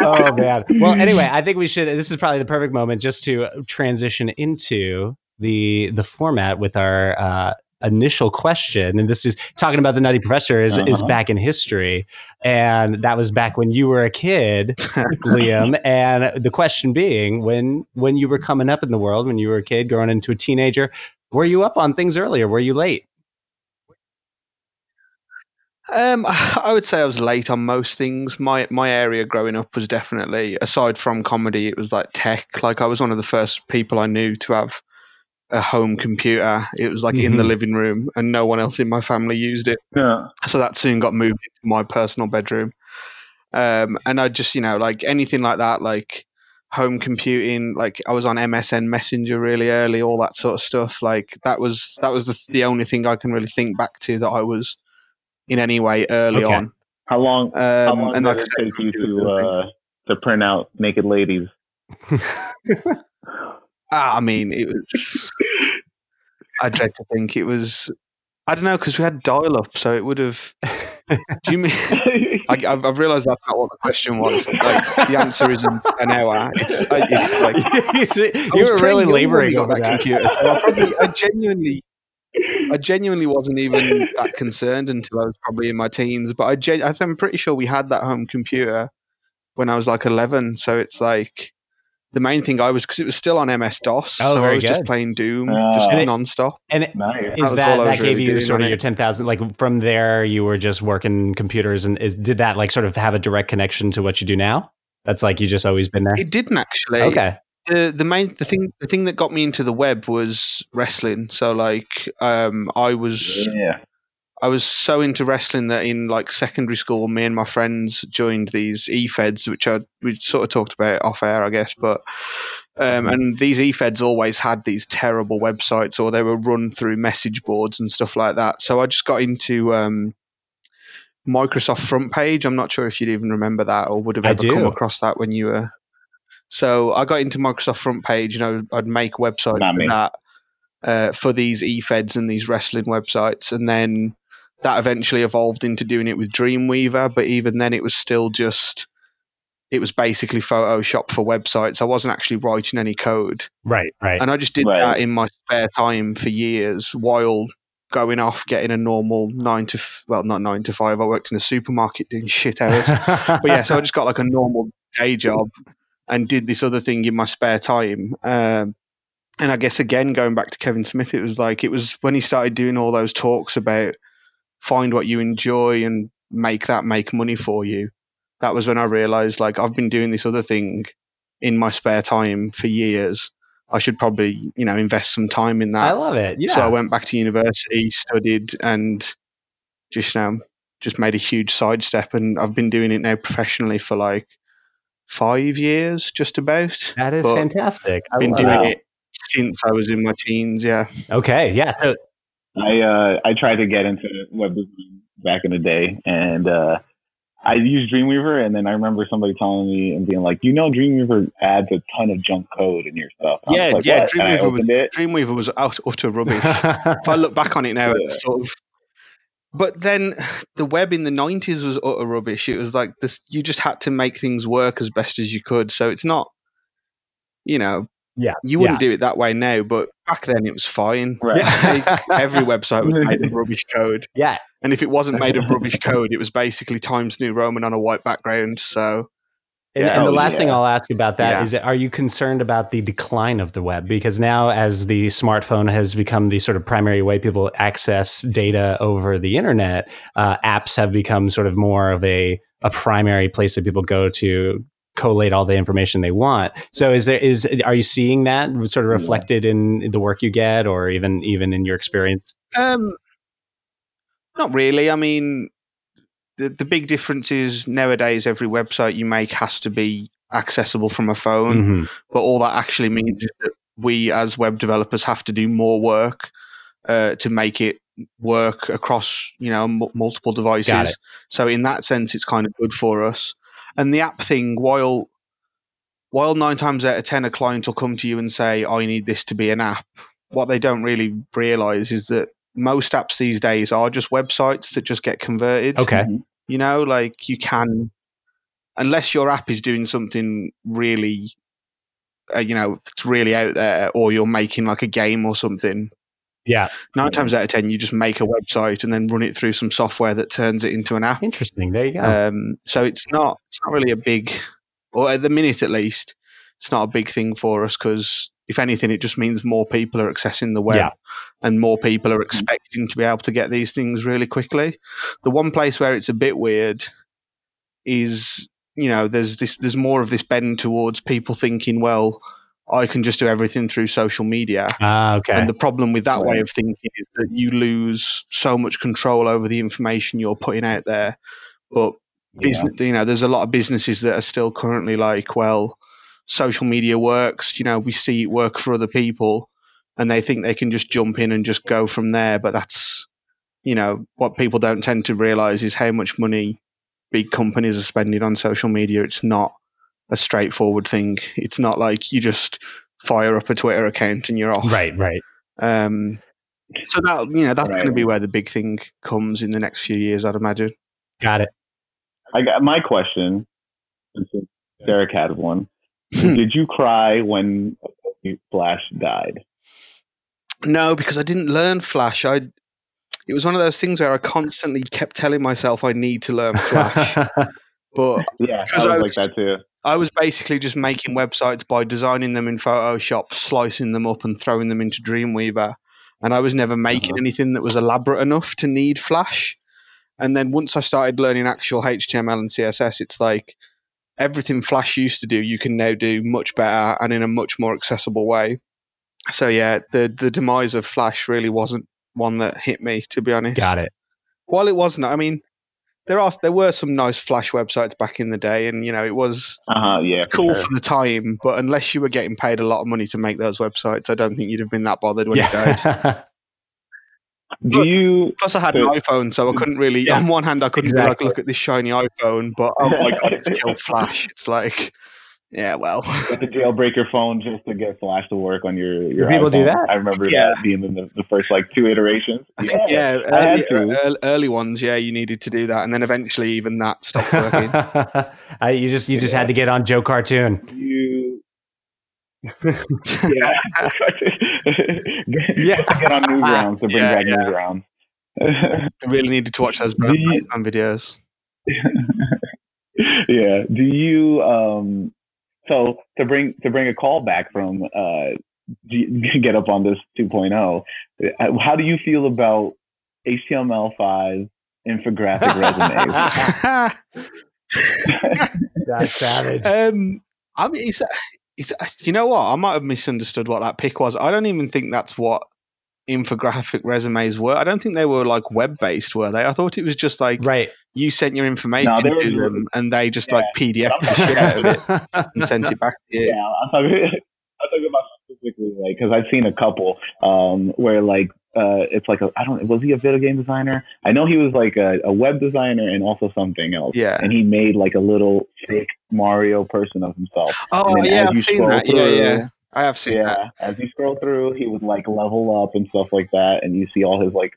oh man. Well, anyway, I think we should. This is probably the perfect moment just to transition into the the format with our uh, initial question, and this is talking about the Nutty Professor is, uh-huh. is back in history, and that was back when you were a kid, Liam. And the question being, when when you were coming up in the world, when you were a kid, growing into a teenager, were you up on things earlier? Were you late? Um, I would say I was late on most things. My my area growing up was definitely, aside from comedy, it was like tech. Like I was one of the first people I knew to have a home computer. It was like mm-hmm. in the mm-hmm. living room, and no one else in my family used it. Yeah. So that soon got moved into my personal bedroom. Um, and I just, you know, like anything like that, like home computing, like I was on MSN Messenger really early, all that sort of stuff. Like that was that was the, the only thing I can really think back to that I was in any way early okay. on. How long? Um, how long and did it take you to uh, to print out naked ladies? Ah, I mean, it was. I dread to think it was. I don't know because we had dial up, so it would have. Do you mean? I, have realised that's not what the question was. Like the answer isn't an hour. It's, it's like you were really labouring on that, that, computer. So I, probably, I genuinely, I genuinely wasn't even that concerned until I was probably in my teens. But I, gen, I'm pretty sure we had that home computer when I was like 11. So it's like the main thing I was because it was still on MS DOS, oh, so I was good. just playing Doom uh, just and nonstop. And it, nice. is that that, that gave really you sort of your ten thousand? Like from there, you were just working computers, and is, did that like sort of have a direct connection to what you do now? That's like you just always been there. It didn't actually. Okay. The, the main the thing the thing that got me into the web was wrestling. So like um, I was yeah. I was so into wrestling that in like secondary school, me and my friends joined these e-feds, which I we sort of talked about off air, I guess. But um, and these e-feds always had these terrible websites, or they were run through message boards and stuff like that. So I just got into um, Microsoft Front Page. I'm not sure if you'd even remember that or would have ever come across that when you were. So I got into Microsoft Front Page, and I'd make websites that. Uh, for these e-feds and these wrestling websites, and then that eventually evolved into doing it with Dreamweaver, but even then it was still just it was basically Photoshop for websites. I wasn't actually writing any code. Right, right. And I just did right. that in my spare time for years while going off getting a normal nine to f- well not nine to five. I worked in a supermarket doing shit hours, but yeah, so I just got like a normal day job and did this other thing in my spare time. Um, and I guess again going back to Kevin Smith, it was like it was when he started doing all those talks about find what you enjoy and make that make money for you. That was when I realized like I've been doing this other thing in my spare time for years. I should probably, you know, invest some time in that. I love it. Yeah. So I went back to university, studied and just you know, just made a huge sidestep and I've been doing it now professionally for like five years, just about. That is but fantastic. I've been doing it since I was in my teens, yeah. Okay. Yeah. So I uh, I tried to get into web design back in the day, and uh, I used Dreamweaver, and then I remember somebody telling me and being like, "You know, Dreamweaver adds a ton of junk code in your stuff." yeah, like, yeah. Dreamweaver was, Dreamweaver was out, utter rubbish. if I look back on it now, yeah. it's sort of. But then the web in the '90s was utter rubbish. It was like this: you just had to make things work as best as you could. So it's not you know, Yeah, you wouldn't do it that way now, but back then it was fine. Right. Like, every website was made of rubbish code. Yeah, And if it wasn't made of rubbish code, it was basically Times New Roman on a white background. So And, Yeah. and the Oh, last thing. I'll ask you about that Yeah. is: Are you concerned about the decline of the web? Because now, as the smartphone has become the sort of primary way people access data over the internet, uh, apps have become sort of more of a a primary place that people go to collate all the information they want. So, is there is are you seeing that sort of Yeah. reflected in the work you get, or even even in your experience? Um, not really. I mean, the the big difference is nowadays every website you make has to be accessible from a phone. Mhm. But all that actually means is that we, as web developers, have to do more work uh, to make it work across you know m- multiple devices. So in that sense, it's kind of good for us. And the app thing, while while nine times out of ten a client will come to you and say, "I need this to be an app," what they don't really realize is that most apps these days are just websites that just get converted. Okay. You know, like you can, unless your app is doing something really, uh, you know, it's really out there, or you're making like a game or something. Yeah. Nine times out of ten, you just make a website and then run it through some software that turns it into an app. Interesting. There you go. Um, so it's not it's not really a big, or at the minute at least, it's not a big thing for us because if anything, it just means more people are accessing the web Yeah. and more people are expecting to be able to get these things really quickly. The one place where it's a bit weird is you know there's this there's more of this bend towards people thinking well I can just do everything through social media. Ah, okay. And the problem with that way of thinking is that you lose so much control over the information you're putting out there. But business, you know, there's a lot of businesses that are still currently like, well, social media works. You know, we see it work for other people, and they think they can just jump in and just go from there. But that's, you know, what people don't tend to realize is how much money big companies are spending on social media. It's not a straightforward thing. It's not like you just fire up a Twitter account and you're off. right. Right. Um, so that you know that's Right. going to be where the big thing comes in the next few years, I'd imagine. Got it. I got my question. since Derek had one. Did you cry when Flash died? No, because I didn't learn Flash. I it was one of those things where I constantly kept telling myself I need to learn Flash, but Yeah, I was I like that too. I was basically just making websites by designing them in Photoshop, slicing them up, and throwing them into Dreamweaver. And I was never making Uh-huh. anything that was elaborate enough to need Flash. And then once I started learning actual HTML and CSS, it's like everything Flash used to do, you can now do much better and in a much more accessible way. So yeah, the the demise of Flash really wasn't one that hit me, to be honest. Got it. While it wasn't, I mean, there are there were some nice Flash websites back in the day, and you know it was Uh huh. Yeah. for cool sure. for the time, but unless you were getting paid a lot of money to make those websites, I don't think you'd have been that bothered when you died. Yeah. Do you? Plus, I had an iPhone, so I couldn't really. Yeah. On one hand, I couldn't be like, "Look at this shiny iPhone," but oh my god, it's killed Flash. It's like, yeah, well, You have to jailbreak your phone just to get Flash to work on your. your people do that? I remember Yeah. that being in the, the first like two iterations. I think yeah, I early, had to. early, early ones, yeah, you needed to do that, and then eventually even that stopped working. Uh, you just you just had to get on Joe Cartoon. You. Yeah. yeah. to get on Newgrounds to bring Yeah, back yeah. Newgrounds. I really needed to watch those you- Batman videos. yeah. Do you um so to bring to bring a call back from uh get up on this 2.0 uh, how do you feel about HTML5 infographic resumes? That's savage. Um, I mean, it's, it's, you know what? I might have misunderstood what that pick was. I don't even think that's what infographic resumes were. I don't think they were like web based, were they? I thought it was just like Right. You sent your information No, to them and they just Yeah. like PDF the shit out of it and sent it back to you. yeah, I'm talking, I'm talking about specifically like because I've seen a couple um where like uh it's like a I don't was he a video game designer? I know he was like a, a web designer and also something else. Yeah. and he made like a little fake Mario person of himself. Oh yeah, I've seen that. Yeah, through- yeah. I have seen that. as you scroll through, he would like level up and stuff like that, and you see all his like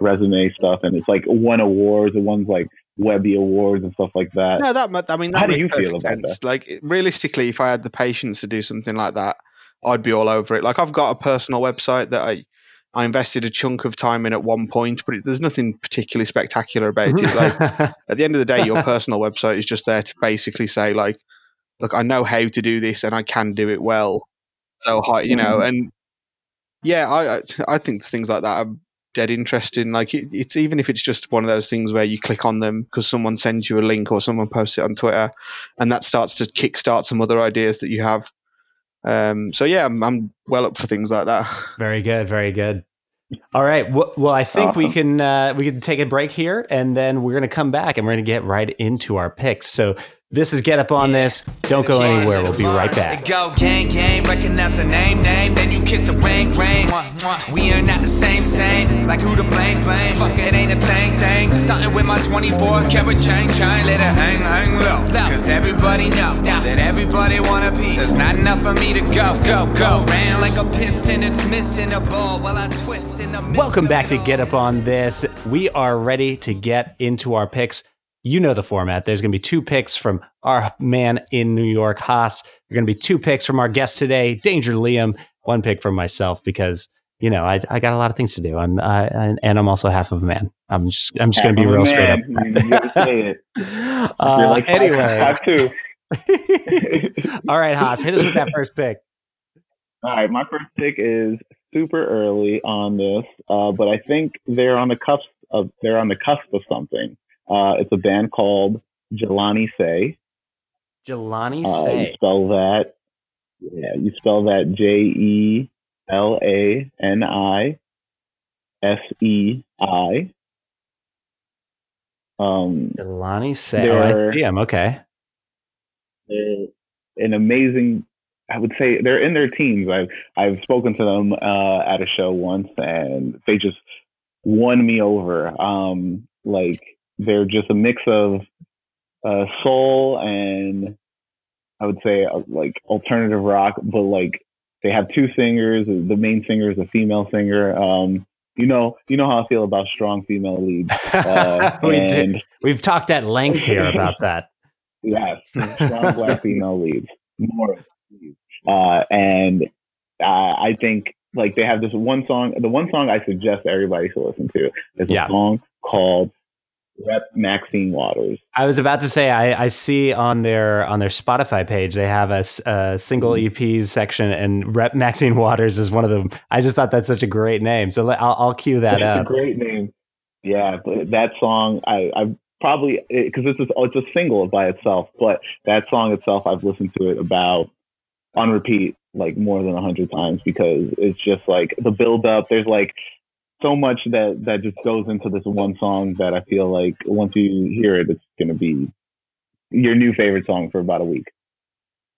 resume stuff, and it's like won awards, and one's like Webby Awards and stuff like that. No, that I mean, that How do you feel about sense. Like realistically, if I had the patience to do something like that, I'd be all over it. Like I've got a personal website that I I invested a chunk of time in at one point, but it, there's nothing particularly spectacular about it. Like at the end of the day, your personal website is just there to basically say like, look, I know how to do this and I can do it well. So high, you know, mm. and yeah, I I- I think things like that are dead interesting. Like it, it's even if it's just one of those things where you click on them because someone sends you a link or someone posts it on Twitter, and that starts to kickstart some other ideas that you have. Um, so yeah, I'm, I'm well up for things like that. Very good, very good. All right. Well, well I think we can uh, we can take a break here, and then we're going to come back and we're going to get right into our picks. So this is get up on this. Don't go anywhere. We'll be right back. Go gang gang, recognize the name name, then you kiss the. Mwah, mwah. We are not the same same, like who to blame blame. Fuck it ain't a thing thing. Starting with my 24 karat chain chain, let it hang hang low. Cause everybody know that everybody want a piece. There's not enough for me to go go go round like a piston. It's missing a ball while I twist in the Welcome back to. Get Up on This. We are ready to get into our picks. You know the format. There's going to be two picks from our man in New York, Haas. There are going to be two picks from our guest today, Danger Liam. One pick from myself because you know I, I got a lot of things to do. I'm uh, and, and I'm also half of a man. I'm just I'm just going to be Half real straight up. You, you gotta say it. Uh, You're like anyway, five two. all right, Haas, hit us with that first pick. All right, my first pick is super early on this, uh, but I think they're on the cusp of they're on the cusp of something. Uh, it's a band called Jelani Sei. Jelani Uh, you spell that, yeah, you spell that J E L A N I S E I. Um, Jelani Sei. Oh, I see him. Okay. they're an amazing I would say they're in their teens. I've I've spoken to them uh, at a show once, and they just won me over. Um, like they're just a mix of uh, soul and I would say uh, like alternative rock, but like they have two singers. The main singer is a female singer. Um, you know, you know how I feel about strong female leads. Uh, we do. and We've talked at length here about that. Yes, strong black female leads. More. Uh, and uh, I think like they have this one song. The one song I suggest everybody to listen to is a Yeah. song called "Rep Maxine Waters." I was about to say I, I see on their on their Spotify page they have a single mm-hmm. EPs section and Rep Maxine Waters is one of them. I just thought that's such a great name, so I'll, I'll cue that a up. great name. Yeah, that song I I probably because it's just, oh, it's a single by itself, but that song itself I've listened to it about on repeat like more than a hundred times because it's just like the build up. There's like so much that that just goes into this one song that I feel like once you hear it, it's gonna be your new favorite song for about a week.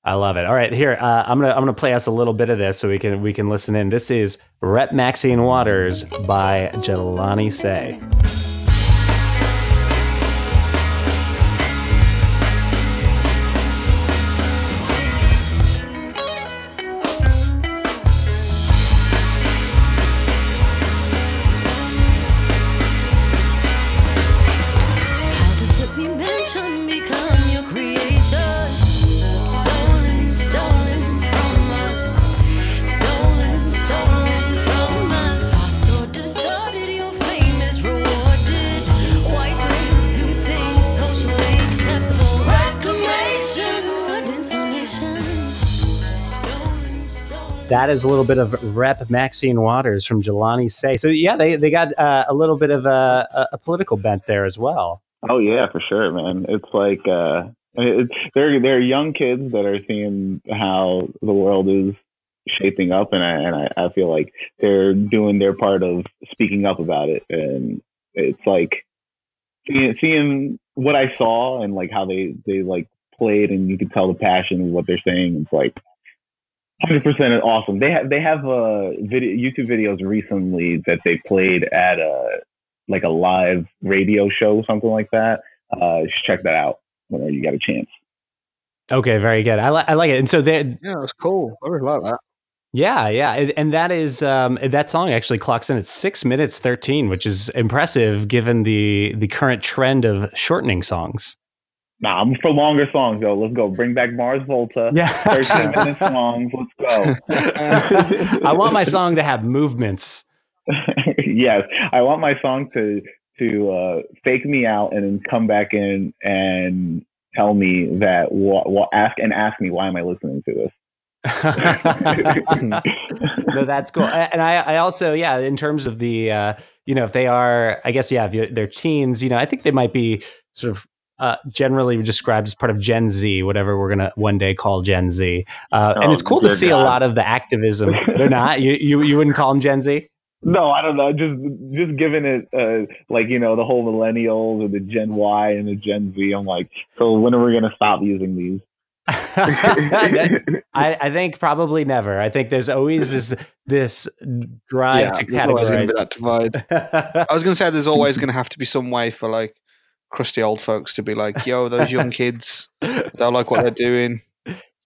I love it. All right, here uh, I'm gonna I'm gonna play us a little bit of this so we can we can listen in. This is Rep Maxine Waters by Jelani Sei. That is a little bit of Rep Maxine Waters from Jelani Sei. So yeah, they they got uh, a little bit of a, a, political bent there as well. Oh yeah, for sure, man. It's like uh, it's, they're they're young kids that are seeing how the world is shaping up, and I and I, I feel like they're doing their part of speaking up about it, and it's like seeing seeing what I saw and like how they they like played, and you could tell the passion of what they're saying. It's like. Hundred percent awesome. They have they have uh video YouTube videos recently that they played at a like a live radio show, something like that. Uh, check that out whenever you get a chance. Okay, very good. I, li- I like it. And so they Yeah, that's cool. I really like that. Yeah, yeah, and, and that is um, that song actually clocks in at six minutes thirteen, which is impressive given the the current trend of shortening songs. Nah, I'm for longer songs, though. Let's go. Bring back Mars Volta. Yeah, 13 minute songs. Let's go. I want my song to have movements. yes, I want my song to to uh, fake me out and then come back in and tell me that what what ask and ask me why am I listening to this. no, that's cool. And I, I also, yeah, in terms of the, uh, you know, if they are, I guess, yeah, if they're teens, you know, I think they might be sort of uh, generally described as part of Gen Z, whatever we're gonna one day call Gen Z. Uh, and Oh, it's cool to dear see a lot of the activism. They're not. You, you, you wouldn't call them Gen Z. No, I don't know. Just just giving it uh, like you know the whole millennials or the Gen Y and the Gen Z. I'm like, so when are we gonna stop using these? I, I think probably never. I think there's always this this drive yeah, to there's going categorize. to be that divide. I was going to say there's always going to have to be some way for like crusty old folks to be like, "Yo, those young kids don't like what they're doing.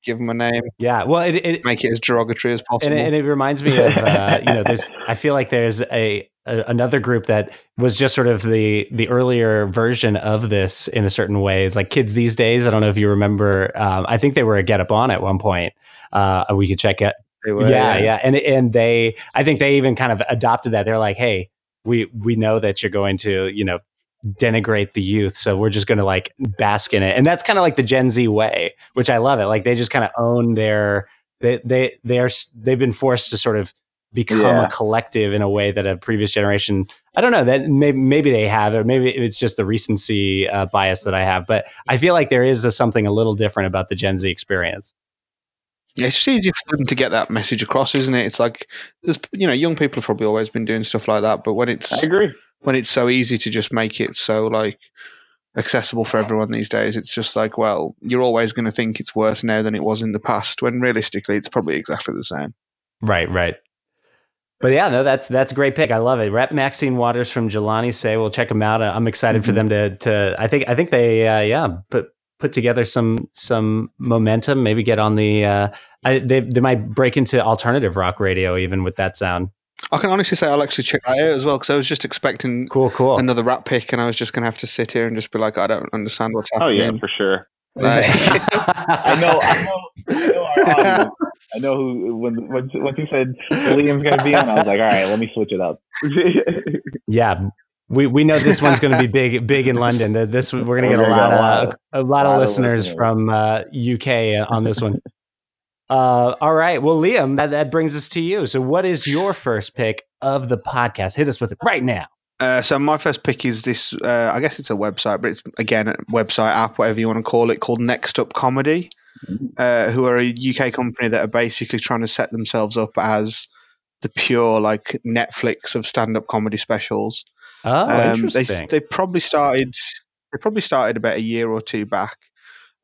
Give them a name. yeah. Well, it, it, Make it as derogatory as and possible." it, and it reminds me of uh, you know there's I feel like there's a, another group that was just sort of the the earlier version of this in a certain way. It's like kids these days. I don't know if you remember. Um, I think they were a Get Up On at one point. Uh, we could check it. Were, yeah, yeah, and and they I think they even kind of adopted that. They're like, hey, we we know that you're going to you know denigrate the youth so we're just going to like bask in it and that's kind of like the gen z way which i love it like they just kind of own their they they they're they've been forced to sort of become Yeah. a collective in a way that a previous generation i don't know that maybe maybe they have or maybe it's just the recency uh, bias that i have but i feel like there is a, something a little different about the gen z experience Yeah, it's just easier for them to get that message across, isn't it? It's like there's you know young people have probably always been doing stuff like that, but when it's I agree. When it's so easy to just make it so like accessible for everyone these days, it's just like, well, you're always going to think it's worse now than it was in the past. When realistically, it's probably exactly the same. Right, right. But yeah, no, that's that's a great pick. I love it. Rep Maxine Waters from Jelani Sei. We'll check them out. I'm excited for them to to. I think I think they uh, yeah put put together some some momentum. Maybe get on the. Uh, I, they they might break into alternative rock radio even with that sound. I can honestly say I'll actually check that out as well because I was just expecting Cool, cool. another rap pick, and I was just going to have to sit here and just be like, I don't understand what's happening. Oh yeah, for sure. Like- I know, I know, I know our audience. I know who. When when once you said Liam's gonna be on, I was like, all right, let me switch it up. yeah. We, we know this one's going to be big big in London. This we're going to get a lot get a lot of a lot of lot of listeners listeners. from uh, UK on this one. Uh, all right. Well, Liam, that, that brings us to you. So, what is your first pick of the podcast? Hit us with it right now. Uh, so my first pick is this. Uh, I guess it's a website, but it's again a website app, whatever you want to call it, called Next Up Comedy, uh, who are a UK company that are basically trying to set themselves up as the pure like Netflix of stand-up comedy specials. Oh, Um, they interesting. they probably started they probably started about a year or two back,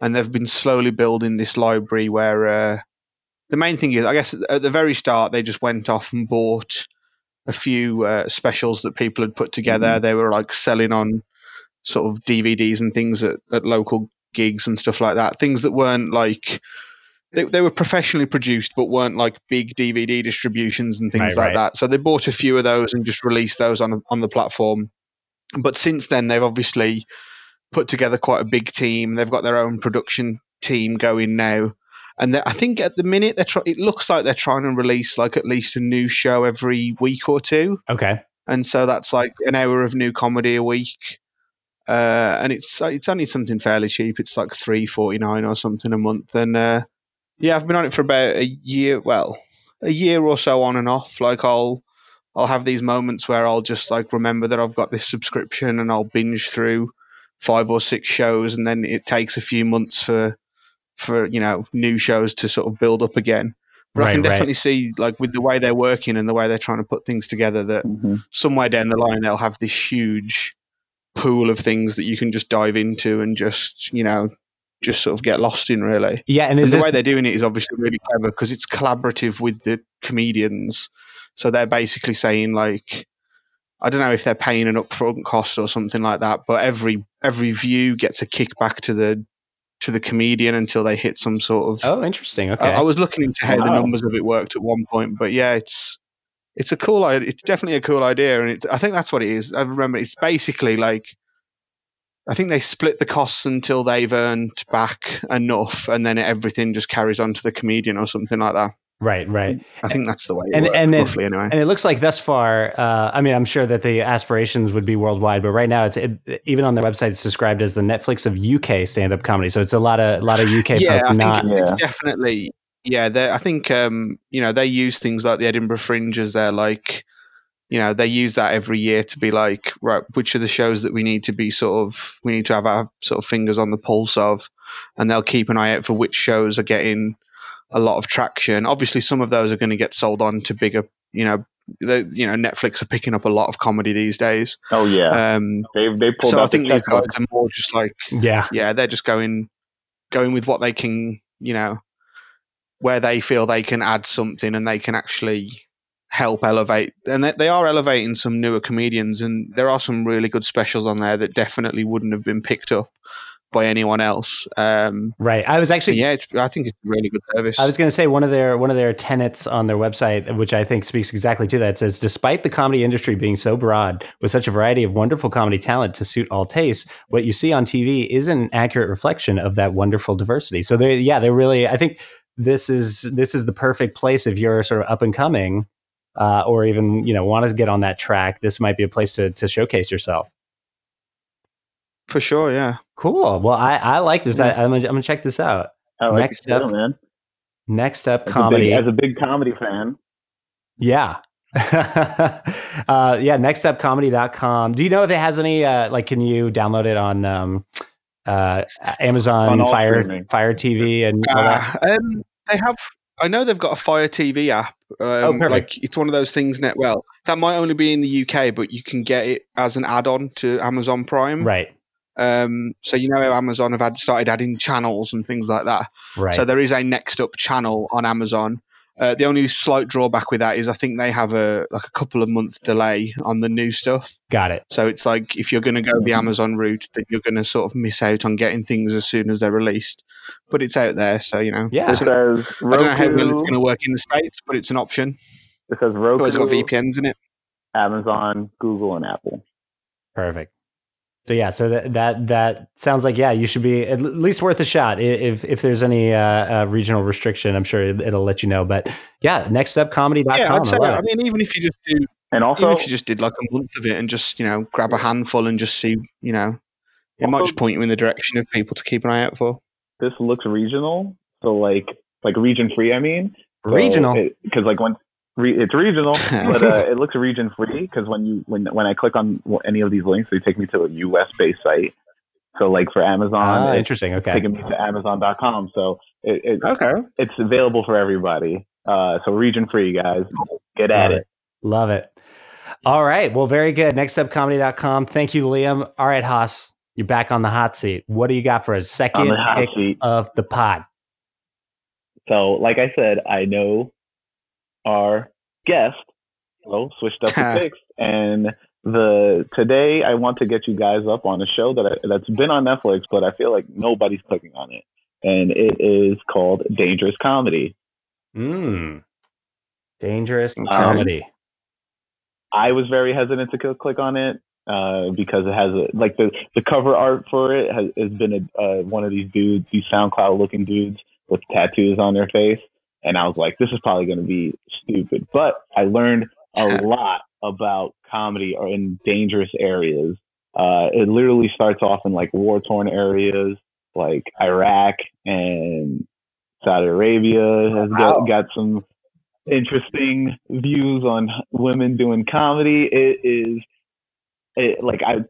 and they've been slowly building this library where uh, the main thing is, I guess, at the very start they just went off and bought a few uh, specials that people had put together. They were like selling on sort of DVDs and things at, at local gigs and stuff like that. Things that weren't like they, they were professionally produced, but weren't like big DVD distributions and things Right, like right. that. So they bought a few of those and just released those on on the platform. But since then, they've obviously put together quite a big team. They've got their own production team going now. And I think at the minute they're try- it looks like they're trying to release like at least a new show every week or two okay. and so that's like an hour of new comedy a week. Uh, and it's it's only something fairly cheap. It's like three forty nine or something a month. And uh, yeah, I've been on it for about a year. Well, a year or so on and off. Like I'll I'll have these moments where I'll just like remember that I've got this subscription and I'll binge through five or six shows, and then it takes a few months for for you know new shows to sort of build up again. But I Right, can right. definitely see like with the way they're working and the way they're trying to put things together that Mhm. somewhere down the line they'll have this huge pool of things that you can just dive into and just you know just sort of get lost in really Yeah, and and the this way they're doing it is obviously really clever because it's collaborative with the comedians so they're basically saying like i don't know if they're paying an upfront cost or something like that but every every view gets a kickback to the to the comedian until they hit some sort of. Oh, interesting. Okay. I, I was looking into how the numbers of it worked at one point, but yeah, it's it's a cool. It's definitely a cool idea, and it's. I think that's what it is. I remember it's basically like. I think they split the costs until they've earned back enough, and then everything just carries on to the comedian or something like that. Right, right. I think that's the way it And- works, and roughly, anyway. And it looks like thus far, uh, I mean, I'm sure that the aspirations would be worldwide, but right now, it's it, even on their website, it's described as the Netflix of UK stand-up comedy. So it's a lot of a lot of UK yeah, I think not. it's, it's Yeah. definitely yeah. I think um, you know they use things like the Edinburgh Fringe as their like, you know, they use that every year to be like, right, which are the shows that we need to be sort of we need to have our sort of fingers on the pulse of, and they'll keep an eye out for which shows are getting a lot of traction. Obviously, some of those are going to get sold on to bigger, you know. The, you know Netflix are picking up a lot of comedy these days. Oh yeah, Um, they they pulled so I out the think these guys are more just like Yeah, yeah, they're just going going with what they can, you know, where they feel they can add something and they can actually help elevate. And they, they are elevating some newer comedians, and there are some really good specials on there that definitely wouldn't have been picked up by anyone else. Um, right. I was actually yeah, it's, I think it's a really good service. I was going to say one of their one of their tenets on their website, which I think speaks exactly to that, says despite the comedy industry being so broad with such a variety of wonderful comedy talent to suit all tastes, what you see on TV is an accurate reflection of that wonderful diversity. So they, yeah, they're really. I think this is this is the perfect place if you're sort of up and coming, uh, or even you know want to get on that track. This might be a place to to showcase yourself. For sure, yeah. Cool. Well, I, I like this. I, I'm, gonna, I'm gonna check this out. I like next it too, up, man. Next up, As comedy. A big, as a big comedy fan, Yeah. uh, yeah, nextupcomedy.com. Do you know if it has any uh like can you download it on um uh Amazon On Fire streaming. Fire TV and all that? Uh, um, they have. I know they've got a Fire TV app. Um, perfect. like it's one of those things. Net well, that might only be in the UK, but you can get it as an add-on to Amazon Prime. Right. Um, so you know how Amazon have had started adding channels and things like that. Right. So there is a next up channel on Amazon. Uh, the only slight drawback with that is I think they have a like a couple of months delay on the new stuff. Got it. So it's like if you're going to go the Amazon route, then you're going to sort of miss out on getting things as soon as they're released. But it's out there, so you know. Yeah. it says Roku. I don't know how well it's going to work in the states, but it's an option. It says Roku, it's got VPNs in it. Amazon, Google, and Apple. Perfect. So yeah, so that that that sounds like yeah, you should be at least worth a shot. If if there's any uh, uh regional restriction, I'm sure it- it'll let you know. But yeah, nextupcomedy.com. Yeah, I'd say. I I mean, even if you just do, And also, even if you just did like a month of it and just you know grab a handful and just see, you know, it might Also- just point you in the direction of people to keep an eye out for. this looks regional, so like like region free. I mean, So Regional. because like when re, it's regional, but uh, it looks region free because when you when when I click on any of these links, they take me to a U.S. based site. So like for Amazon, Ah, interesting. Okay. taking me to Amazon.com. So it, it Okay. it's available for everybody. Uh, so region free, guys, get at Love it. Love it. All right. Well, very good. Nextupcomedy.com. Thank you, Liam. All right, Haas, you're back on the hot seat. What do you got for us? Second pick seat. of the pod. So, like I said, I know our guest, so switched up the picks, and the today I want to get you guys up on a show that I, that's been on Netflix, but I feel like nobody's clicking on it, and it is called Dangerous Comedy. Mm. Dangerous Okay. comedy. I was very hesitant to cl- click on it uh, because it has a, like the the cover art for it has, has been a, uh, one of these dudes, these SoundCloud looking dudes with tattoos on their face, and I was like, this is probably going to be stupid. But I learned a lot about comedy or in dangerous areas. Uh, it literally starts off in like war torn areas like Iraq and Saudi Arabia has got, got some interesting views on women doing comedy. It is it, like I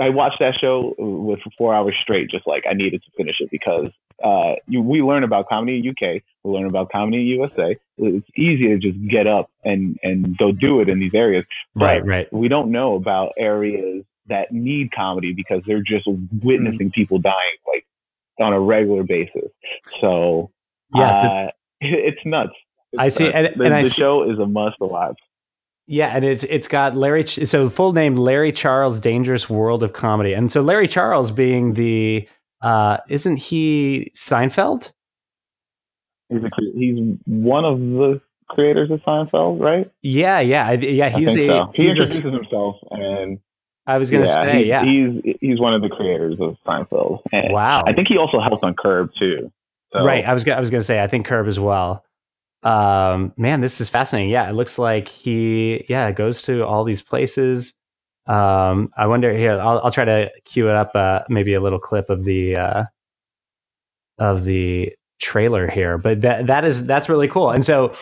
I watched that show with for four hours straight, just like I needed to finish it because uh, you, we learn about comedy in UK, we learn about comedy in USA. It's easy to just get up and and go do it in these areas. But Right, right. we don't know about areas that need comedy because they're just witnessing people dying like on a regular basis. So Yes. uh, it's nuts. It's I see, nuts. and- the, I the see- show is a must watch. Yeah, and it's it's got Larry. So full name Larry Charles, Dangerous World of Comedy, and so Larry Charles being the Uh, isn't he Seinfeld? He's a, he's one of the creators of Seinfeld, right? Yeah, yeah, yeah. He's a. so. He introduces himself, and I was gonna yeah, say, he's, yeah. he's he's one of the creators of Seinfeld. And wow. I think he also helped on Curb too. So, Right. I was I was gonna say I think Curb as well. Um, man, this is fascinating. Yeah, it looks like he yeah goes to all these places. Um, I wonder here. I'll I'll try to cue it up. Uh, maybe a little clip of the uh, of the trailer here. But that that is that's really cool. And so,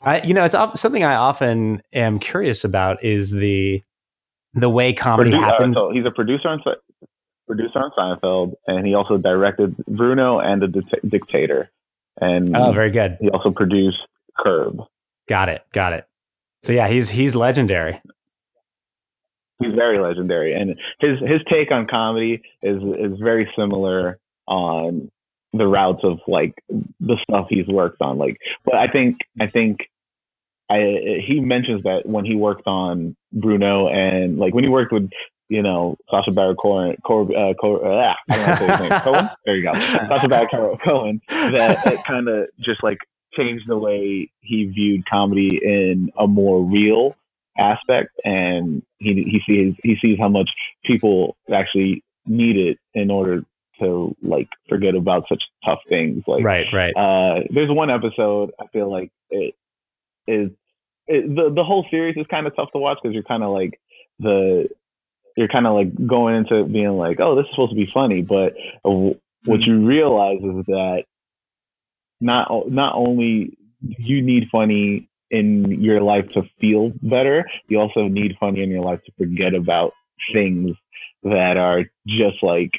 I you know it's something I often am curious about is the the way comedy Produ- uh, happens. so he's a producer on producer on Seinfeld, and he also directed Bruno and the Dic- Dictator, and oh, very good. he also produced Curb. Got it. Got it. So yeah, he's he's legendary. He's very legendary, and his his take on comedy is is very similar on the routes of like the stuff he's worked on. Like, but I think I think I he mentions that when he worked on Bruno and like when he worked with you know Sacha Baron Cohen, Cor, uh, Cor, uh, I don't know say his name. Cohen. There you go, Sacha Baron Cohen. That it kind of just like changed the way he viewed comedy in a more real aspect, and he he sees he sees how much people actually need it in order to like forget about such tough things like right. Right. uh, there's one episode I feel like it is it, the the whole series is kind of tough to watch because you're kind of like the you're kind of like going into being like oh this is supposed to be funny but uh, what you realize is that not not only you need funny in your life to feel better you also need funny in your life to forget about things that are just like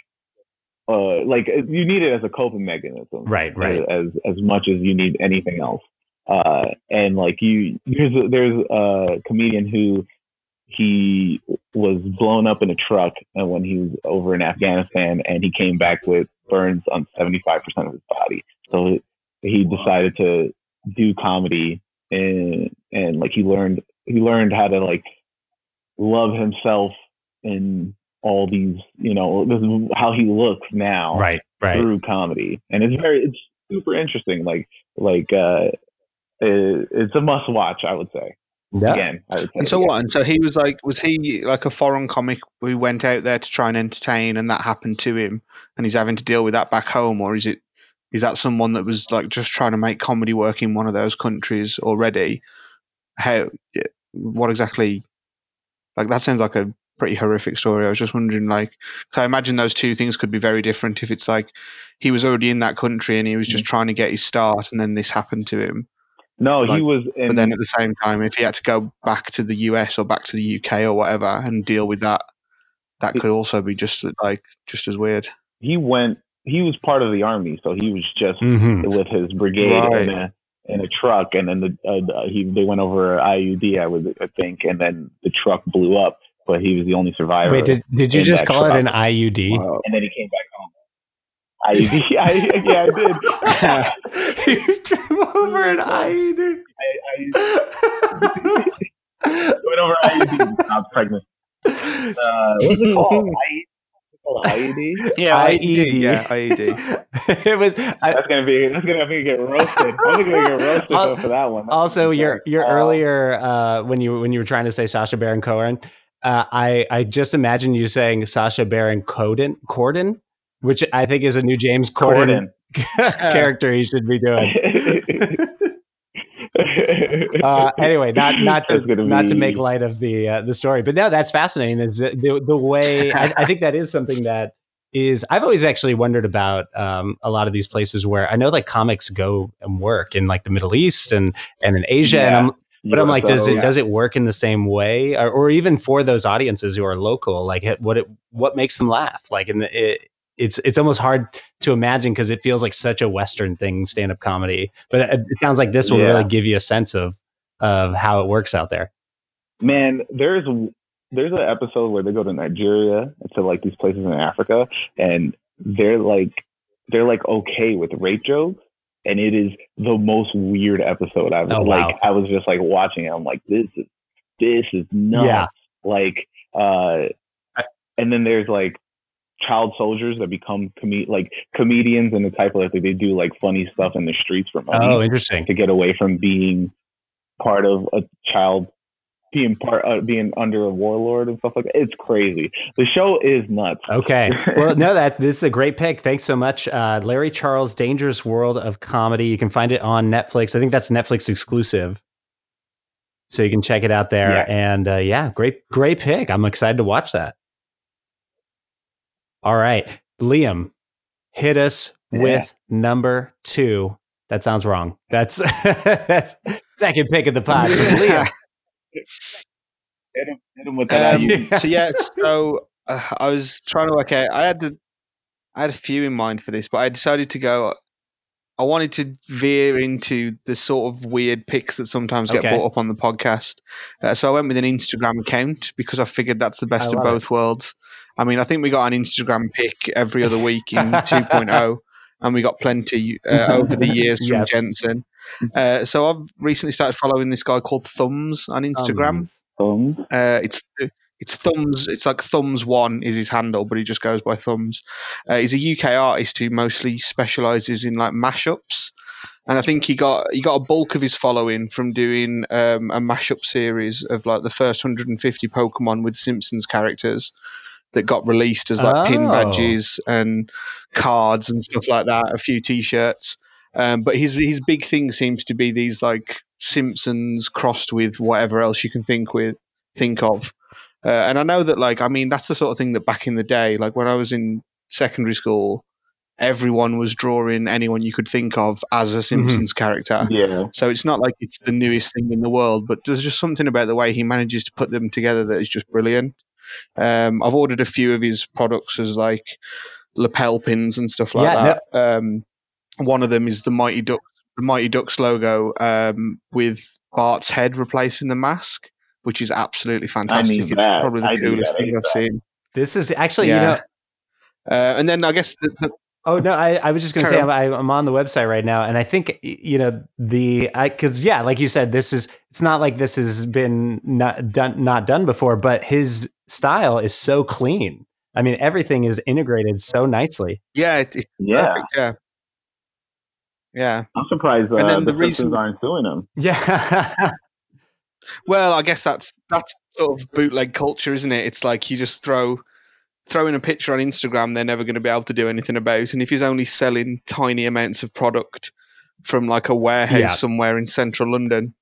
uh like you need it as a coping mechanism Right. Right. as as much as you need anything else. Uh, and like you, there's a, there's a comedian who he was blown up in a truck and when he was over in Afghanistan and he came back with burns on 75% of his body. So he decided to do comedy and, and like he learned, he learned how to like love himself and all these, you know, this is how he looks now Right. Right. through comedy, and it's very it's super interesting. Like like uh, it, it's a must watch. I would say Yeah. again. I would say And so again. what? And so he was like, was he like a foreign comic who went out there to try and entertain, and that happened to him, and he's having to deal with that back home, or is it? Is that someone that was like just trying to make comedy work in one of those countries already? How? What exactly? Like that sounds like a pretty horrific story. I was just wondering, like, 'cause I imagine those two things could be very different. If it's like he was already in that country and he was just Mm. trying to get his start, and then this happened to him. No, like- he was in. But then at the same time, if he had to go back to the US or back to the UK or whatever and deal with that, that could also be just like just as weird. he went. He was part of the army, so he was just hmm with his brigade Right. in a in a truck, and then the, uh, he they went over IUD, I would I think, and then the truck blew up, but he was the only survivor. Wait, did, did you just that call it an IUD? Wow. and then he came back home. IUD, I, yeah, I did. you drove over an IUD. I, I went over IUD. I was pregnant. Uh, what's it called? IUD? It's? Yeah, IED. IED. Yeah, IED. it was I, That's gonna be that's gonna be get roasted. I'm gonna get roasted Al- for that one. That's also your your Uh, earlier uh, when you when you were trying to say Sacha Baron Cohen, uh, I I just imagine you saying Sacha Baron Corden Corden, which I think is a new James Corden, character he should be doing. uh, anyway, not not to not to make light of the uh, the story, but no, that's fascinating. Is the, the way I, I think that is something that is I've always actually wondered about um, a lot of these places where I know like comics go and work in like the Middle East and and in Asia, and I'm but I'm like, does it yeah. does it work in the same way, or, or even for those audiences who are local? Like, what it what makes them laugh? Like, in the, it, it's it's almost hard to imagine because it feels like such a Western thing, stand up comedy. But it, it sounds like this will Yeah. really give you a sense of of how it works out there. man there's there's an episode where they go to nigeria to like these places in africa and they're like they're like okay with rape jokes and it is the most weird episode i've Oh, wow. like i was just like watching it i'm like this is this is nuts Yeah. like uh and then there's like child soldiers that become com- like comedians and the type of like they do like funny stuff in the streets for money Oh, interesting. to get away from being part of a child being part uh, being under a warlord and stuff like that. It's crazy. The show is nuts. Okay. Well, no, that this is a great pick. Thanks so much, uh, Larry Charles' Dangerous World of Comedy. You can find it on Netflix. I think that's Netflix exclusive, so you can check it out there. Yeah. And uh, yeah, great, great pick. I'm excited to watch that. All right, Liam, hit us Yeah. with number two. That sounds wrong. That's that's second pick of the pod. Liam. Hit him, hit him with that. Um, IU. so yeah, so uh, I was trying to work out. I had to, I had a few in mind for this, but I decided to go. I wanted to veer into the sort of weird picks that sometimes get Okay. brought up on the podcast. Uh, so I went with an Instagram account because I figured that's the best I of love both worlds. I mean, I think we got an Instagram pick every other week in 2.0, and we got plenty uh, over the years from Yes. Jensen. Uh, so I've recently started following this guy called Thumbs on Instagram. Um, Uh, it's it's thumbs. It's like thumbs one is his handle, but he just goes by thumbs. Uh, he's a UK artist who mostly specializes in like mashups, and I think he got he got a bulk of his following from doing um, a mashup series of like the first 150 Pokemon with Simpsons characters that got released as like pin Oh. badges and cards and stuff like that. A few T-shirts. Um, but his his big thing seems to be these like Simpsons crossed with whatever else you can think with think of. Uh, and I know that like I mean that's the sort of thing that back in the day, like when I was in secondary school, everyone was drawing anyone you could think of as a Simpsons character. yeah. So it's not like it's the newest thing in the world, but there's just something about the way he manages to put them together that is just brilliant. Um, I've ordered a few of his products as like lapel pins and stuff like Yeah, that. Um, one of them is the Mighty Ducks, the Mighty Ducks logo um, with Bart's head replacing the mask, which is absolutely fantastic. it's that. probably the I coolest thing I've ASAP. seen. This is actually, you know, Uh, and then I guess the, the, Oh no, I, I was just going to say I'm, I'm on the website right now, and I think you know the because yeah, like you said, this is it's not like this has been not done not done before, but his style is so clean. I mean, everything is integrated so nicely. yeah, it, it's Yeah. perfect, yeah, yeah. I'm surprised uh, And then the, the reason- Simpsons aren't suing him. Yeah, Well, I guess that's that's sort of bootleg culture, isn't it? It's like you just throw throwing a picture on Instagram, they're never going to be able to do anything about. And if he's only selling tiny amounts of product from like a warehouse Yeah. somewhere in central London, it-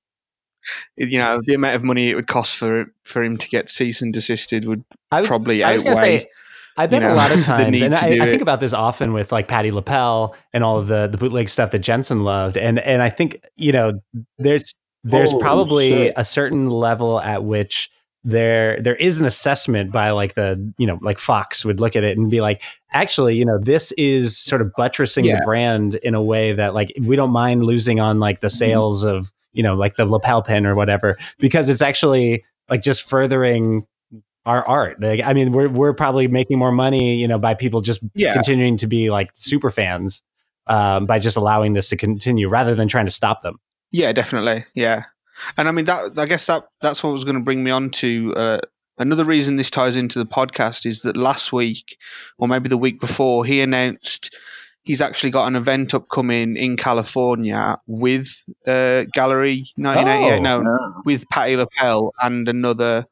you know, the amount of money it would cost for for him to get cease and desisted would I was, probably I outweigh. say, I bet you a lot of times, and I, I think about this often with like Patty LaPel and all of the the bootleg stuff that Jensen loved, and and I think you know there's there's Holy probably shit. a certain level at which there there is an assessment by like the you know like Fox would look at it and be like actually you know this is sort of buttressing Yeah. the brand in a way that like we don't mind losing on like the mm-hmm. sales of you know like the lapel pin or whatever because it's actually like just furthering our art. Like, I mean, we're we're probably making more money, you know, by people just Yeah. continuing to be like super fans um, by just allowing this to continue rather than trying to stop them. Yeah, definitely. Yeah, and I mean that. I guess that that's what was going to bring me on to uh, another reason this ties into the podcast is that last week, or maybe the week before, he announced he's actually got an event upcoming in California with uh, Gallery 1988. Oh. no, Yeah. with Patty LaPel and another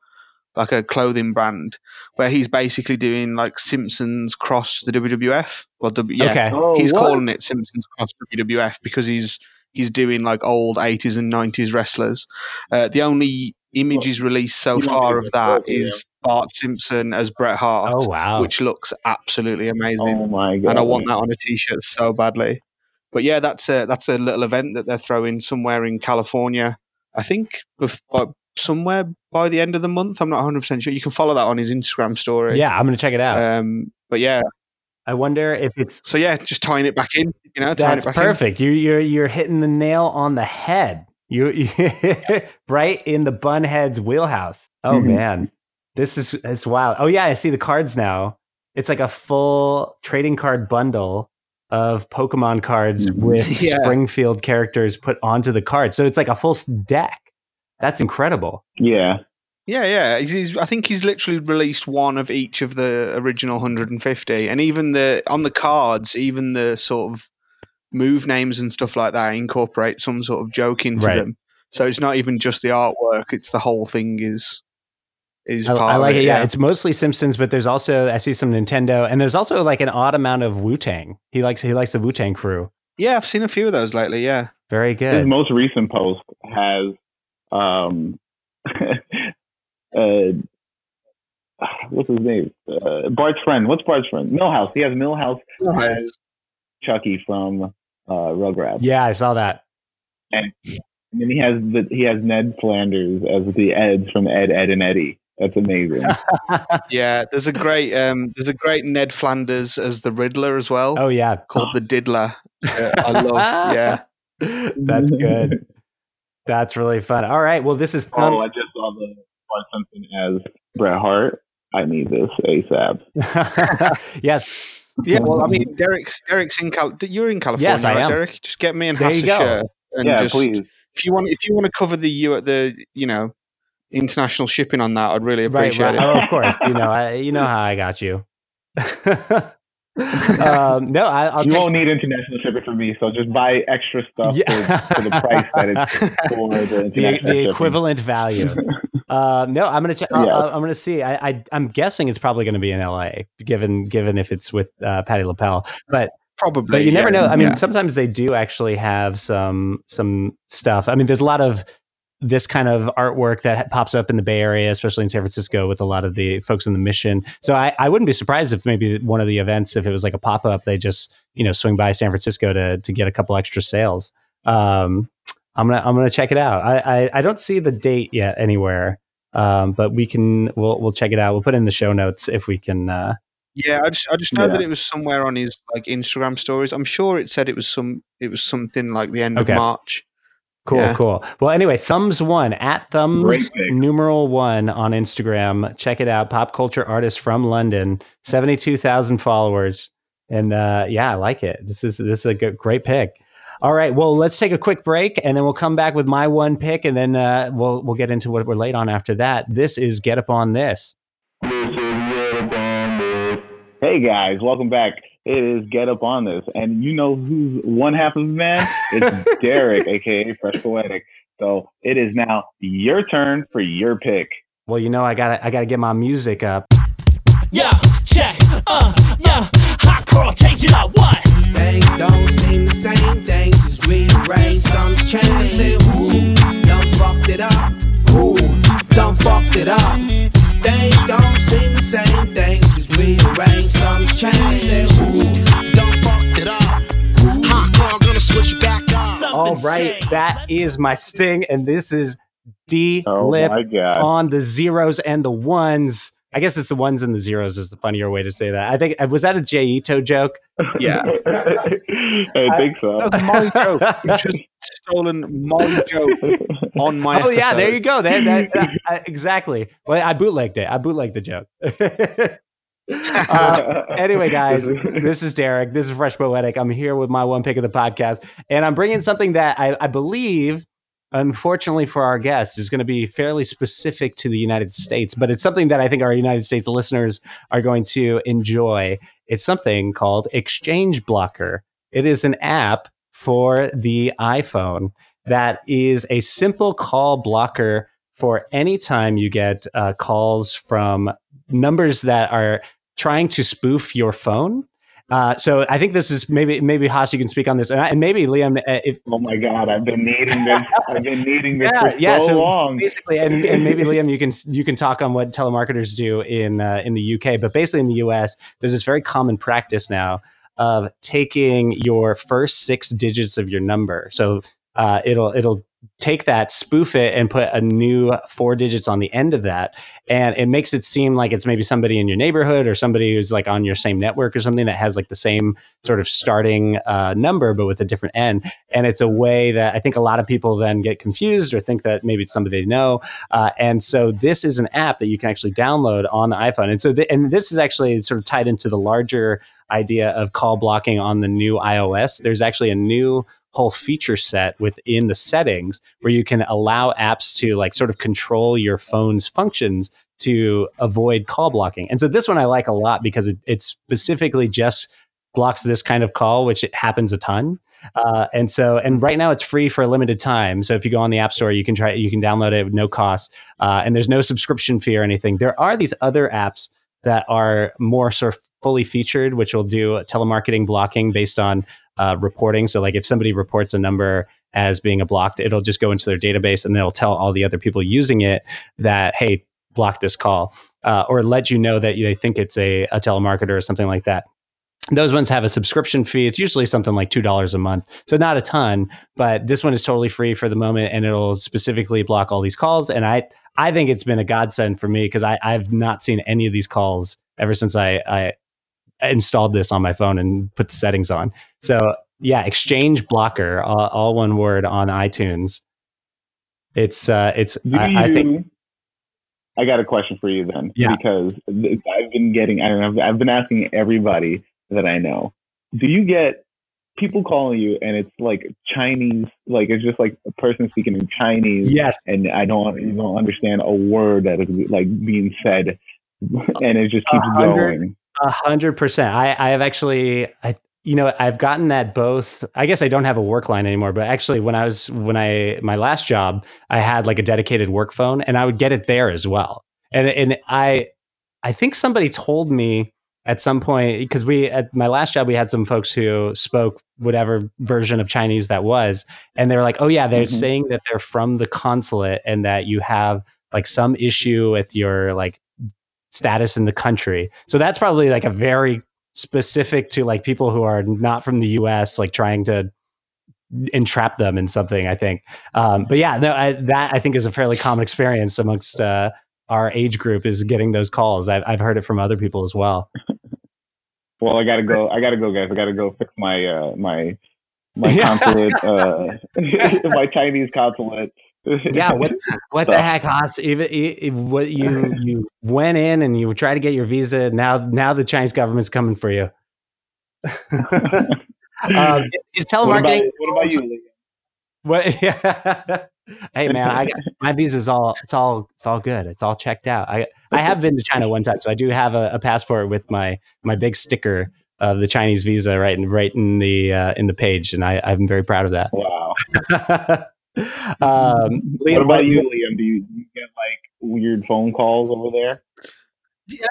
like a clothing brand where he's basically doing like Simpsons cross the WWF. Well, w- yeah, Okay. Oh, he's what? calling it Simpsons Cross WWF because he's he's doing like old eighties and nineties wrestlers. Uh, the only images released so far of to that go to is Bart Simpson as Bret Hart, Oh wow! which looks absolutely amazing, Oh my god! and I want that on a t-shirt so badly. But yeah, that's a that's a little event that they're throwing somewhere in California. I think bef- by, somewhere by the end of the month. I'm not 100 percent sure. You can follow that on his Instagram story. yeah, I'm gonna check it out. Um, but yeah, I wonder if it's so yeah, just tying it back in. You know, tying that's it back in. perfect. You you're you're hitting the nail on the head. You, you right in the bunhead's wheelhouse. Oh Mhm. man, this is it's wild. Oh yeah, I see the cards now. It's like a full trading card bundle of Pokemon cards Mhm. with Yeah. Springfield characters put onto the card. So it's like a full deck. That's incredible. Yeah, Yeah, yeah. He's, he's, I think he's literally released one of each of the original 150, and even the on the cards, even the sort of move names and stuff like that incorporate some sort of joke into Right. them. So it's not even just the artwork; it's the whole thing is is I, part I of like it. it. Yeah. it's mostly Simpsons, but there's also I see some Nintendo, and there's also like an odd amount of Wu Tang. He likes he likes the Wu Tang crew. yeah. I've seen a few of those lately. Yeah, Very good. His most recent post has um uh what's his name? Uh, Bart's friend. What's Bart's friend? Milhouse. He has Milhouse as Chucky from uh Rugrats. Yeah, I saw that. And then he has the he has Ned Flanders as the Eds from Ed, Ed and Eddy. That's amazing. yeah. There's a great um, there's a great Ned Flanders as the Riddler as well, Oh yeah, called the Diddler. Uh, I love. Yeah, That's good. That's really fun. All right. Well, this is Oh. I just saw the Bart Simpson as Bret Hart. I need this ASAP. yes. Yeah. Well, I mean, Derek's Derek's in Cal. You're in California, Yes, I right, am. Derek? Just get me and There Hass a shirt and yeah, just please. if you want if you want to cover the you at the you know international shipping on that, I'd really appreciate right. it. Oh, of course. You know. I, you know how I got you. um, no, I, I'll You won't need international shipping for me, so just buy extra stuff Yeah. for, for the price that it's for the the, international the shipping. equivalent value. Uh, no, I'm gonna check. Yeah. I'm gonna see. I, I I'm guessing it's probably gonna be in L.A. Given given if it's with uh, Patty LaPel, but Probably, but you never yeah, know. I mean, yeah. sometimes they do actually have some some stuff. I mean, there's a lot of this kind of artwork that pops up in the Bay Area, especially in San Francisco, with a lot of the folks in the mission. So I, I wouldn't be surprised if maybe one of the events, if it was like a pop up, they just you know swing by San Francisco to to get a couple extra sales. Um, I'm gonna I'm gonna check it out. I I, I don't see the date yet anywhere. Um, but we can we'll we'll check it out. We'll put in the show notes if we can uh, yeah, I just I just know Yeah. that it was somewhere on his like Instagram stories. I'm sure it said it was some it was something like the end Okay. of March. Cool, Yeah. cool. Well, anyway, thumbs one at thumbs numeral one on Instagram. Check it out. Pop culture artist from London, seventy two thousand followers, and uh, yeah, I like it. This is this is a good, great pick. All right, well, let's take a quick break, and then we'll come back with my one pick, and then uh, we'll we'll get into what we're late on after that. This is get up on this. Hey guys, welcome back. It is Get Up on This, and you know who's one half of the man? It's Derek, aka Fresh Poetic. So it is now your turn for your pick. Well, you know, I got to I got to get my music up. Yeah, check, uh, yeah, hot girl, change it up, what? Things don't seem the same, things is rearranged, some's changed. I said, who done fucked it up? Who done fucked it up? Things don't seem the same, things is rearranged, some's changed. I said, who done fucked it up? Hot girl gonna switch it back up. All Something right, changed. that is my sting, and this is D Oh Lip my god. on the zeros and the ones. I guess it's the ones and the zeros is the funnier way to say that. I think was that a Jay Ito joke? Yeah. I think so. That was my joke. You just stolen my joke on my. oh yeah, there you go. There, that, that- uh, exactly. Well, I bootlegged it. I bootlegged the joke. Uh, anyway, guys, this is Derek. This is Fresh Poetic. I'm here with my one pick of the podcast, and I'm bringing something that I, I believe, unfortunately for our guests, is going to be fairly specific to the United States, but it's something that I think our United States listeners are going to enjoy. It's something called Exchange Blocker. It is an app for the iPhone that is a simple call blocker for any time you get uh, calls from numbers that are trying to spoof your phone. Uh, so I think this is maybe maybe Haas, you can speak on this, and, I- and maybe Liam, uh, if oh my god, I've been needing this. I've been needing this yeah, for yeah. so, So long. basically, and, and maybe Liam, you can you can talk on what telemarketers do in uh, in the UK, but basically in the US, there's this very common practice now of taking your first six digits of your number. So uh, it'll it'll take that, spoof it, and put a new four digits on the end of that, and it makes it seem like it's maybe somebody in your neighborhood or somebody who's like on your same network or something that has like the same sort of starting uh, number but with a different end. And it's a way that I think a lot of people then get confused or think that maybe it's somebody they know. Uh, and so this is an app that you can actually download on the iPhone. And so th- and this is actually sort of tied into the larger idea of call blocking on the new iOS. There's actually a new whole feature set within the settings where you can allow apps to like sort of control your phone's functions to avoid call blocking. And so this one I like a lot because it, it specifically just blocks this kind of call, which it happens a ton. Uh, and so, and right now it's free for a limited time. So if you go on the App Store, you can try, you can download it with no cost, uh, and there's no subscription fee or anything. There are these other apps that are more sort of fully featured, which will do telemarketing blocking based on uh, reporting. So, like if somebody reports a number as being a blocked, it'll just go into their database and they'll tell all the other people using it that, hey, block this call, uh, or let you know that they think it's a, a telemarketer or something like that those ones have a subscription fee. It's usually something like two dollars a month, so not a ton. But this one is totally free for the moment, and it'll specifically block all these calls. And I, I think it's been a godsend for me because I've not seen any of these calls ever since I, I installed this on my phone and put the settings on. So yeah, Exchange Blocker, all, all one word on iTunes. It's, uh, it's. I, you, I think I got a question for you then, Yeah. because I've been getting, I don't know, I've been asking everybody that I know. Do you get people calling you and it's like Chinese, like it's just like a person speaking in Chinese, yes, and I don't, you don't understand a word that is like being said, and it just keeps going. A hundred percent. I, I have actually, I, you know, I've gotten that both. I guess I don't have a work line anymore, but actually, when I was when I my last job, I had like a dedicated work phone, and I would get it there as well. And and I, I think somebody told me at some point because we at my last job we had some folks who spoke whatever version of Chinese that was, and they were like, oh yeah, they're Mhm. saying that they're from the consulate and that you have like some issue with your like status in the country. So that's probably like a very specific to like people who are not from the US, like trying to entrap them in something, I think. Um, but yeah, no, I, that I think is a fairly common experience amongst uh, our age group is getting those calls. I've, I've heard it from other people as well. Well, I gotta go. I gotta go, guys. I gotta go fix my uh, my my consulate, uh, my Chinese consulate. Yeah, what what the heck, Haas? Even i- if what you you went in and you tried to get your visa. Now now the Chinese government's coming for you. um, is what about telemarketing? what about you? What? Yeah. hey man, I got, my visa's all it's all it's all good. It's all checked out. I I have been to China one time, so I do have a, a passport with my my big sticker of the Chinese visa right in right in the uh, in the page, and I I'm very proud of that. Wow. um, Liam, what about you, Liam? Do you, do you get like weird phone calls over there?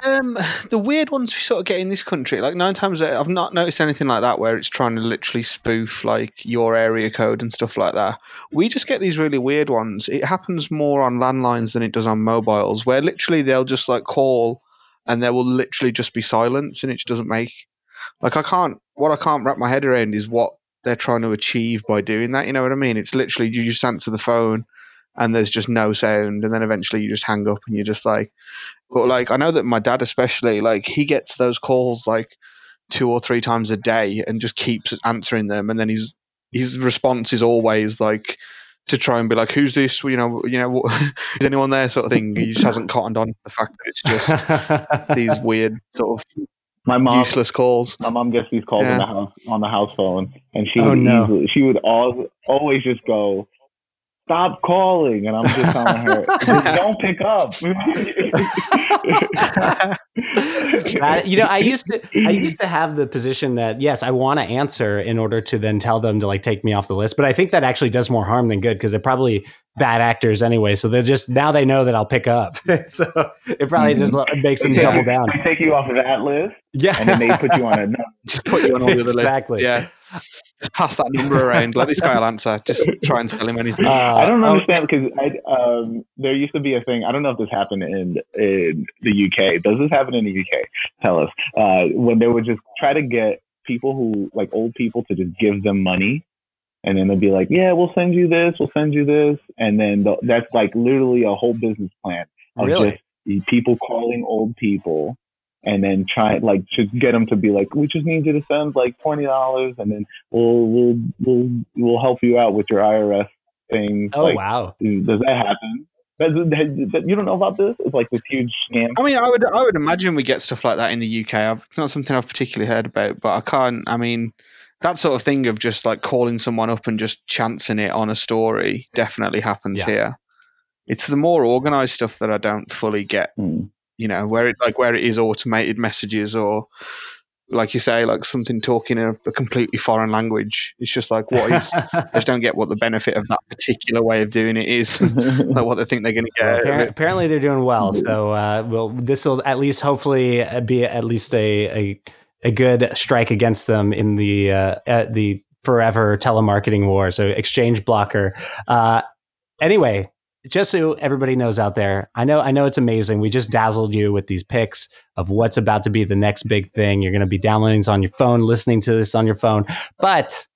Um, the weird ones we sort of get in this country, like nine times out, I've not noticed anything like that where it's trying to literally spoof like your area code and stuff like that. We just get these really weird ones. It happens more on landlines than it does on mobiles, where literally they'll just like call and there will literally just be silence and it just doesn't make like I can't what I can't wrap my head around is what they're trying to achieve by doing that. You know what I mean? It's literally you just answer the phone and there's just no sound and then eventually you just hang up and you're just like but like I know that my dad especially like he gets those calls like two or three times a day and just keeps answering them and then his his response is always like to try and be like who's this you know you know what, is anyone there sort of thing he just hasn't cottoned on to the fact that it's just these weird sort of My mom, useless calls my mom gets these calls Yeah. on the house on the house phone, and she Oh, would no. easily, she would al- always just go, "Stop calling," and I'm just telling her, "Don't pick up." That- you know, I used to I used to have the position that yes, I want to answer in order to then tell them to like take me off the list. But I think that actually does more harm than good because they're probably bad actors anyway. So they're just now they know that I'll pick up. so it probably just makes them Yeah. double down. They take you off of that list, Yeah, and then they put you on a. just put you on all the other Exactly. lists yeah just pass that number around let this guy answer just try and tell him anything Uh, I don't oh, understand because I um there used to be a thing. I don't know if this happened in in the UK. Does this happen in the UK? Tell us. Uh, when they would just try to get people who like old people to just give them money, and then they'll be like, "Yeah, we'll send you this. We'll send you this," and then the, that's like literally a whole business plan of Really? just people calling old people. And then try like to get them to be like, we just need you to send like twenty dollars, and then we'll we'll we'll we'll help you out with your IRS thing. oh like, wow. does that happen? That- you don't know about this? It's like this huge scam. I mean, I would I would imagine we get stuff like that in the UK. I've, it's not something I've particularly heard about, but I can't. I mean, that sort of thing of just like calling someone up and just chancing it on a story definitely happens Yeah. here. It's the more organized stuff that I don't fully get. Mm. You know, where it like where it is automated messages or like you say, like something talking in a, a completely foreign language. It's just like what is I just don't get what the benefit of that particular way of doing it is. like what they think they're gonna get out Appar- apparently they're doing well. So uh, well, this will at least hopefully uh, be at least a a, a good strike against them in the uh, the forever telemarketing war. So exchange blocker. Uh, anyway, just so everybody knows out there, I know I know it's amazing. We just dazzled you with these picks of what's about to be the next big thing. You're going to be downloading this on your phone, listening to this on your phone, but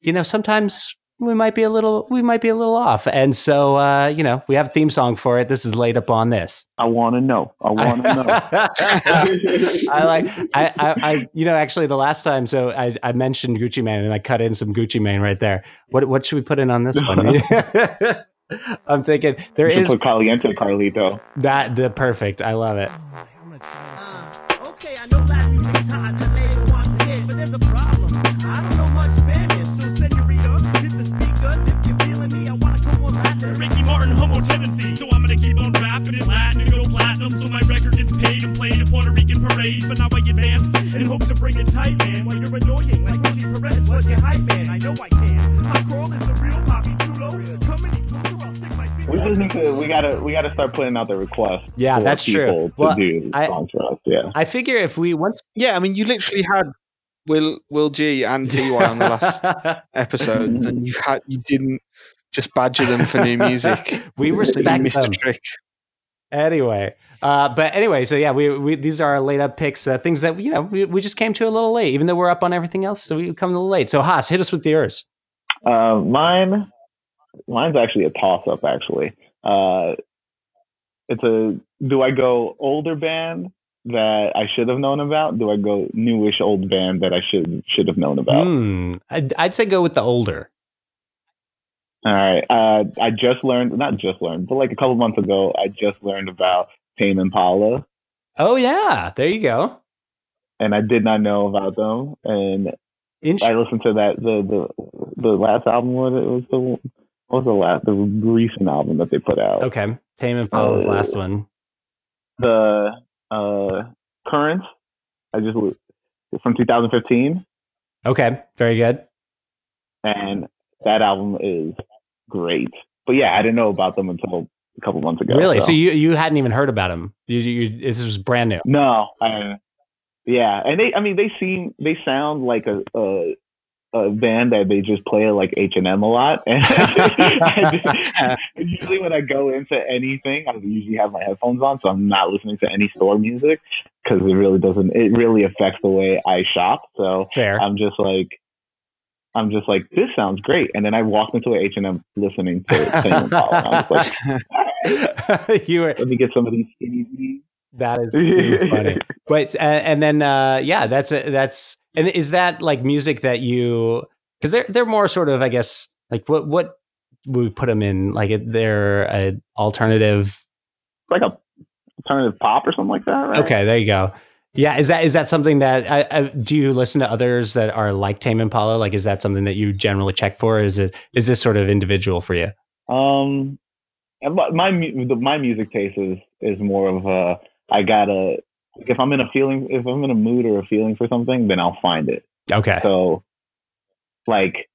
you know sometimes we might be a little we might be a little off and so uh you know we have a theme song for it this is laid up on this I want to know. I want to know. I like I, I I you know actually the last time so I I mentioned Gucci Mane and I cut in some Gucci Mane right there. What what should we put in on this one? I'm thinking there is You should put Caliente Carlito. that the perfect. I love it. Okay, I know that music's hot and later wants to hit, but there's a problem. Latin. Homo tendency, so I'm gonna keep on rapping in Latin and go platinum, so my record gets paid and played at Puerto Rican parades. But now I advance and hope to bring it tight, man. While you're annoying like Rosie Perez was your hype man. I know I can. My crawl is the real Papi Chulo. Come any closer, I'll stick my. We just need to. We gotta. We gotta start putting out the requests. Yeah, for that's true. To Well, do I- for us. Yeah. I figure if we once Yeah, I mean you literally had Will Will G and TY on the last episodes and you had you didn't just badger them for new music. we So you respect missed them. a trick. anyway uh, but anyway so yeah we, we these are our late up picks uh, things that you know we, we just came to a little late even though we're up on everything else so we come a little late so haas hit us with yours Uh, mine, mine's actually a toss up. Actually, uh, it's a. Do I go older band that I should have known about? Do I go newish old band that I should should have known about? Hmm. I'd, I'd say go with the older All right. Uh, I just learned, not just learned, but like a couple months ago, I just learned about Tame Impala, oh yeah there you go and I did not know about them. And Int- I listened to that the the the last album. What it was the what was the last the recent album that they put out? okay tame impala's Uh, last one The uh, Currents. I just from 2015, okay very good and that album is great. But yeah, I didn't know about them until a couple months ago. really so you you hadn't even heard about them? you, you this was brand new No, I, yeah, and they, I mean, they seem, they sound like a, a, a band that they just play like H and M a lot. And just- usually when I go into anything, I usually have my headphones on, so I'm not listening to any store music because it really doesn't, it really affects the way I shop. So fair I'm just like, I'm just like, this sounds great. And then I walked into H and M listening to Tame Impala. I was like, right, you were let me get some of these that is really funny but uh, and then uh yeah that's a, that's and is that like music that you because they're they're more sort of i guess like what what would we put them in like they're a alternative like a alternative pop or something like that, right? okay there you go yeah is that is that something that I, I, do you listen to others that are like tame impala? Like is that something that you generally check for? Is it is this sort of individual for you? Um, my my, my music taste is is more of a I gotta if I'm in a feeling if I'm in a mood or a feeling for something, then I'll find it. okay. So, like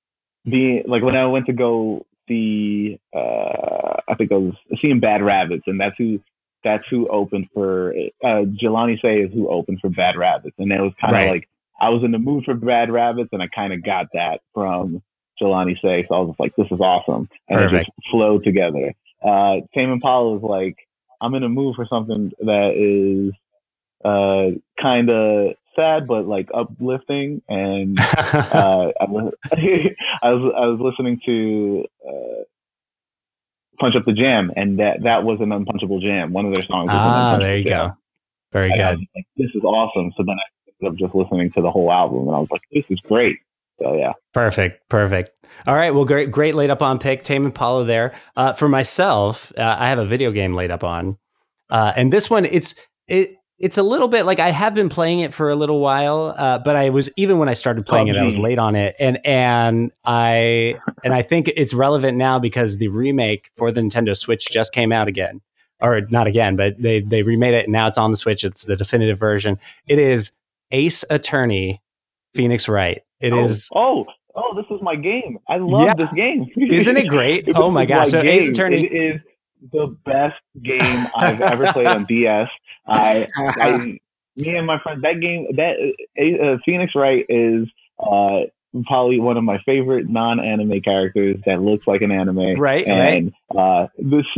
being like when I went to go see, uh, I think I was seeing Bad Rabbits, and that's who that's who opened for uh, Jelani Sei is who opened for Bad Rabbits, and it was kind of Right. like I was in the mood for Bad Rabbits, and I kind of got that from Jelani Sei, so I was just like, this is awesome, and it just flowed together. Uh, Tame Impala is like I'm in a mood for something that is uh, kind of sad but like uplifting. And uh, I, was, I was I was listening to uh, Punch Up the Jam, and that that was an unpunchable jam. One of their songs. Was ah there you Jam. go very And good like, this is awesome. So then I ended up just listening to the whole album, and I was like, this is great. So yeah, Perfect, perfect. All right, well, great, great laid up on pick. Tame Impala there. Uh, for myself, uh, I have a video game laid up on, uh, and this one, it's it. It's a little bit like I have been playing it for a little while, uh, but I was even when I started playing it, I was late on it, and and I and I think it's relevant now because the remake for the Nintendo Switch just came out again, or not again, but they they remade it and now it's on the Switch. It's the definitive version. It is Ace Attorney, Phoenix Wright. It oh, is. Oh, oh, this is my game. I love Yeah. this game. Isn't it great? Oh my gosh! So Ace. Attorney. It is the best game I've ever played on DS. I, I, me and my friend, that game, that uh, Phoenix Wright is uh, probably one of my favorite non-anime characters that looks like an anime. Right, and uh, this,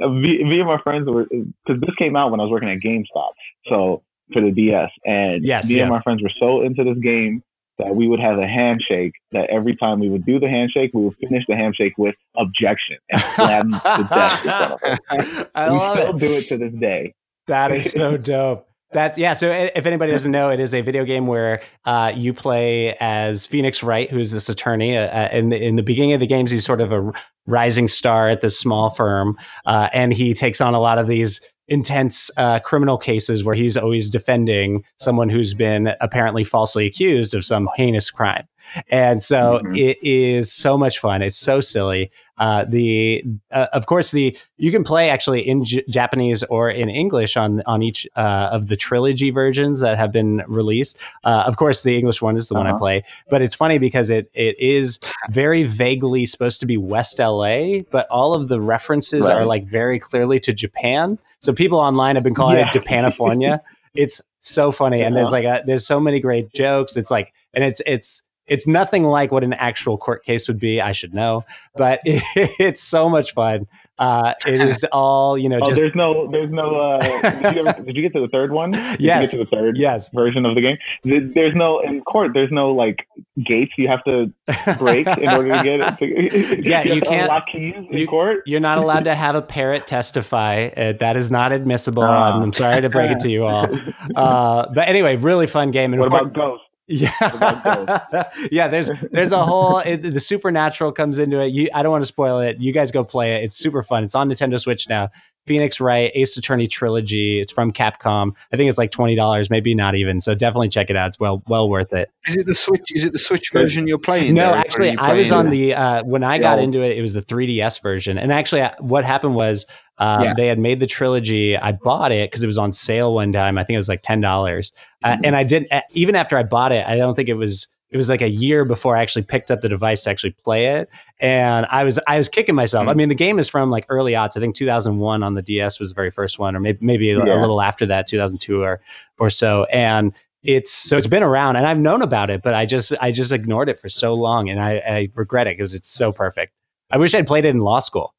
me, me and my friends were because this came out when I was working at GameStop, so for the DS, and Yes, me yeah. and my friends were so into this game that we would have a handshake that every time we would do the handshake, we would finish the handshake with objection and slam the desk in front of us. I we love still it. do it to this day. That is so dope. That's yeah. So if anybody doesn't know, it is a video game where uh, you play as Phoenix Wright, who's this attorney. Uh, uh, in the in the beginning of the games, he's sort of a rising star at this small firm, uh, and he takes on a lot of these intense uh, criminal cases where he's always defending someone who's been apparently falsely accused of some heinous crime. And so Mhm. it is so much fun. It's so silly. Uh, the uh, of course the you can play actually in J- Japanese or in English on on each uh, of the trilogy versions that have been released. Uh, of course, the English one is the one I Uh-huh. play, but it's funny because it it is very vaguely supposed to be West LA, but all of the references Right. are like very clearly to Japan. So people online have been calling Yeah. it Japanifornia. it's so funny, and there's like a, there's so many great jokes. It's like, and it's it's it's nothing like what an actual court case would be. I should know, but it's so much fun. Uh, it is all you know. Oh, just there's no, there's no. Uh, did, you ever, did you get to the third one? Did Yes. you get to the third yes, version of the game? There's no in court. There's no like gates you have to break in order to get it. To, Yeah, you, you can't- unlock keys in you- court. You're not allowed to have a parrot testify. Uh, that is not admissible. Ah. I'm, sorry to break it to you all. Uh, but anyway, really fun game. And What course- about Ghost? Yeah, yeah. There's there's a whole it, the supernatural comes into it. You, I don't want to spoil it. You guys go play it. It's super fun. It's on Nintendo Switch now. Phoenix Wright Ace Attorney trilogy. It's from Capcom. I think it's like twenty dollars, maybe not even. So definitely check it out. It's well well worth it. Is it the Switch? Is it the Switch version you're playing? No, Derek, or are actually, you I was on the uh, when I got Yeah. into it. It was the 3DS version, and actually, what happened was uh, Yeah. they had made the trilogy. I bought it because it was on sale one time. I think it was like ten dollars, uh, Mm-hmm. and I didn't. uh, Even after I bought it, I don't think it was. It was like a year before I actually picked up the device to actually play it, and I was I was kicking myself. Mm-hmm. I mean, the game is from like early aughts. I think 2001 on the DS was the very first one, or maybe maybe a, a little after that, 2002 or or so, and it's so it's been around and I've known about it, but I just I just ignored it for so long and I, I regret it because it's so perfect. I wish I'd played it in law school.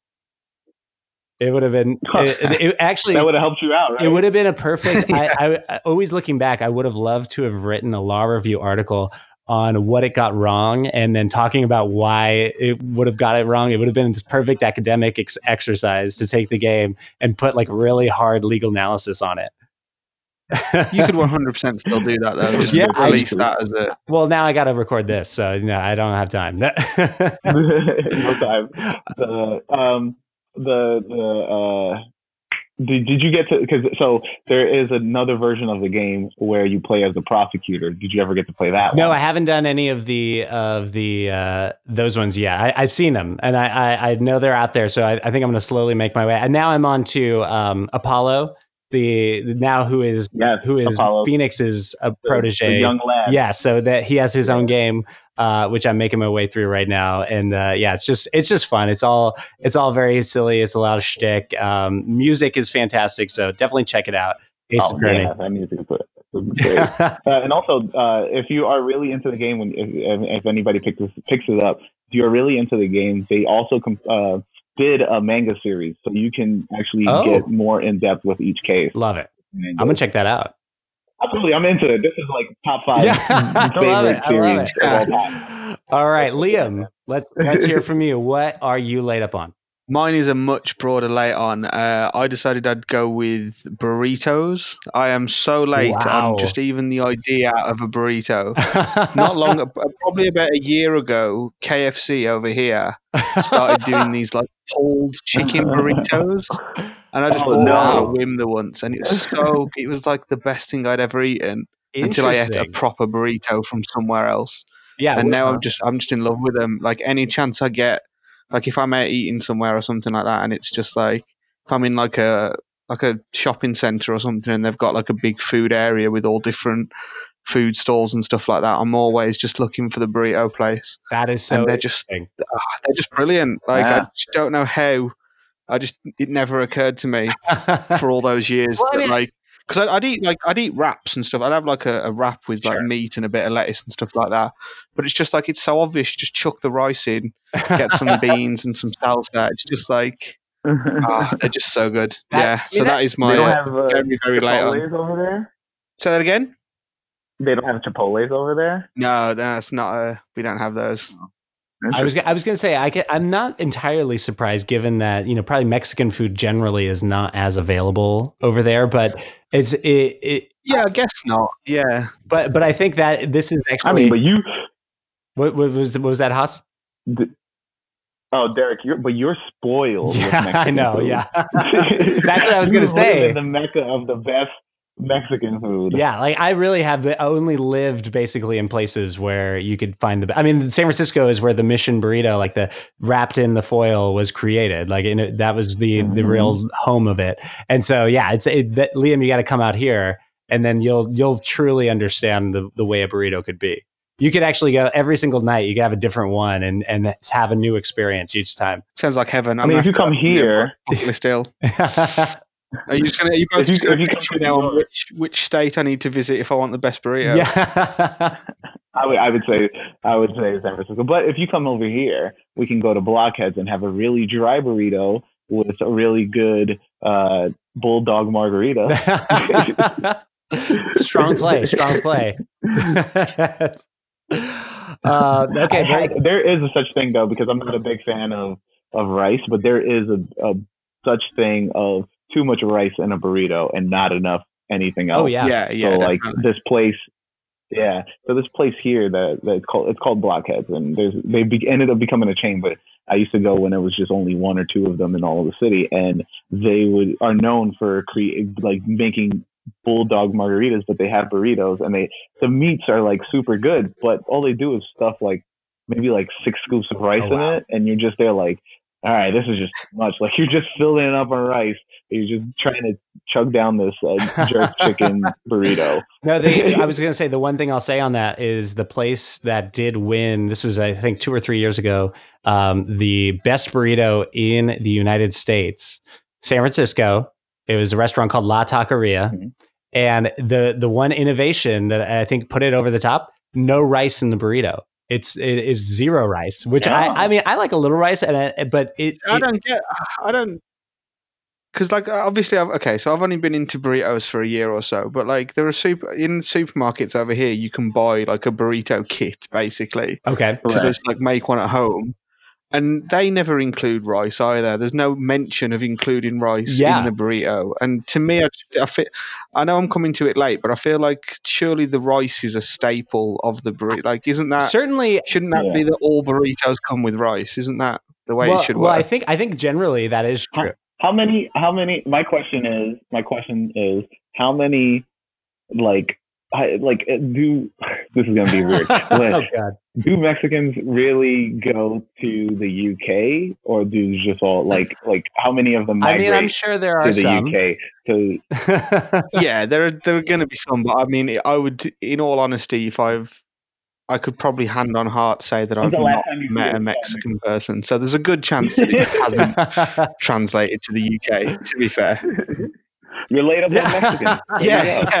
It would have been it, it- it actually That would have helped you out, right? it would have been a perfect. I, I, I always looking back, I would have loved to have written a law review article on what it got wrong and then talking about why it would have got it wrong. It would have been this perfect academic ex- exercise to take the game and put like really hard legal analysis on it. You could 100 percent still do that though. Just Yeah, to I- release that as a. Well, now I got to record this, so no, I don't have time. no time. The um the the uh did, did you get to because so there is another version of the game where you play as the prosecutor. Did you ever get to play that no, one? I haven't done any of the of the uh, those ones yet. I, I've seen them, and I, I, I know they're out there. So I, I think I'm going to slowly make my way. And now I'm on to um, Apollo, the now who is Yes, who is Apollo. Phoenix's a The- protege. the young lad. Yeah, so that he has his own game, uh, which I'm making my way through right now, and uh, yeah, it's just it's just fun. It's all it's all very silly. It's a lot of shtick. Um, music is fantastic, so definitely check it out. Ace Oh, Attorney. yeah, that music is great. Uh, and also, uh, if you are really into the game, when if, if anybody picks this, picks it up, if you're really into the game, they also com- uh, did a manga series, so you can actually Oh. get more in depth with each case. Love it. I'm gonna check that out. Absolutely, I'm into it. This is like top five Yeah, I favorite love it. I love series it. of all time. All right, Liam, let's let's hear from you. What are you laid up on? Mine is a much broader late on. Uh, I decided I'd go with burritos. I am so late Wow. on just even the idea of a burrito. Not long, probably about a year ago, KFC over here started doing these like pulled chicken burritos. And I just Oh, bought no. one on a whim the once, and it was so it was like the best thing I'd ever eaten until I ate a proper burrito from somewhere else. Yeah, and now I'm just I'm just in love with them. Like any chance I get, like if I'm out eating somewhere or something like that, and it's just like if I'm in like a like a shopping center or something, and they've got like a big food area with all different food stalls and stuff like that. I'm always just looking for the burrito place, that is so. and they're just interesting. Ah, they're just brilliant. Like I just don't know how. I just it never occurred to me for all those years Well, I mean- like because I'd, I'd eat like I'd eat wraps and stuff. I'd have like a, a wrap with like Sure. meat and a bit of lettuce and stuff like that. But it's just like it's so obvious. You just chuck the rice in, get some beans and some salsa. It's just like ah, they're just so good. That- yeah. I So that is my they don't uh, have uh, very very late on. Over there. Say that again. They don't have Chipotle's over there. No, that's not. Uh, we don't have those. I was I was gonna say I can, I'm not entirely surprised given that you know probably Mexican food generally is not as available over there, but it's it, it Yeah, I guess not. Yeah. but but I think that this is actually I mean, but you. what, what was what was that Haas? d- Oh, Derek, you're but you're spoiled. with Yeah, I know. food. Yeah, that's what I was gonna live say. the mecca of the best Mexican food. Yeah, like I really have only lived basically in places where you could find the. I mean, San Francisco is where the Mission burrito, like the wrapped in the foil, was created. Like and it, that was the the Mhm. real home of it. And so, yeah, it's it, that, Liam. You got to come out here, and then you'll you'll truly understand the the way a burrito could be. You could actually go every single night. You could have a different one, and and have a new experience each time. Sounds like heaven. I mean, if you come here, still. Are you just gonna? Are you both If you- gonna if you come pitch me now on which which state I need to visit if I want the best burrito? yeah. I would, I would say I would say San Francisco. But if you come over here, we can go to Blockheads and have a really dry burrito with a really good uh, bulldog margarita. strong play, strong play. uh, okay, I had- there is a such thing though because I'm not a big fan of of rice, but there is a, a such thing of too much rice in a burrito and not enough anything oh, else. oh yeah, yeah, yeah. so like definitely. this place, yeah. So this place here that that it's called it's called Blockheads, and there's they be, ended up becoming a chain. But I used to go when it was just only one or two of them in all of the city, and they would are known for create like making bulldog margaritas, but they have burritos, and they the meats are like super good, but all they do is stuff like maybe like six scoops of rice Oh, wow. in it, and you're just there like. All right, this is just too much. Like you're just filling it up on rice. You're just trying to chug down this uh, jerk chicken burrito. No, they, I was going to say the one thing I'll say on that is the place that did win. This was, I think, two or three years ago. Um, the best burrito in the United States, San Francisco. It was a restaurant called La Taqueria, Mhm. and the the one innovation that I think put it over the top: no rice in the burrito. It's it is zero rice, which Yeah. I I mean I like a little rice, and I, but it, I it- don't get. I don't. Because like uh, obviously, I've, okay, so I've only been into burritos for a year or so, but like there are super in supermarkets over here, you can buy like a burrito kit basically okay. to Right. just like make one at home, and they never include rice either. There's no mention of including rice Yeah. in the burrito, and to me, I just I feel I know I'm coming to it late, but I feel like surely the rice is a staple of the burrito. Like, isn't that Certainly, shouldn't that Yeah. be that all burritos come with rice? Isn't that the way well, it should work? well. I think I think generally that is true. How many? How many? My question is. My question is. How many? Like, I, like uh, do. This is gonna be weird. oh God. Do Mexicans really go to the UK, or do just all like like how many of them I migrate mean, I'm sure there are to the some. UK? To yeah, there are there are going to be some, but I mean, I would, in all honesty, if I've, I could probably hand on heart say that I've the last not time you met a flew? Mexican person. So there's a good chance that it hasn't translated to the UK. To be fair, you're laid Mexican. yeah, yeah.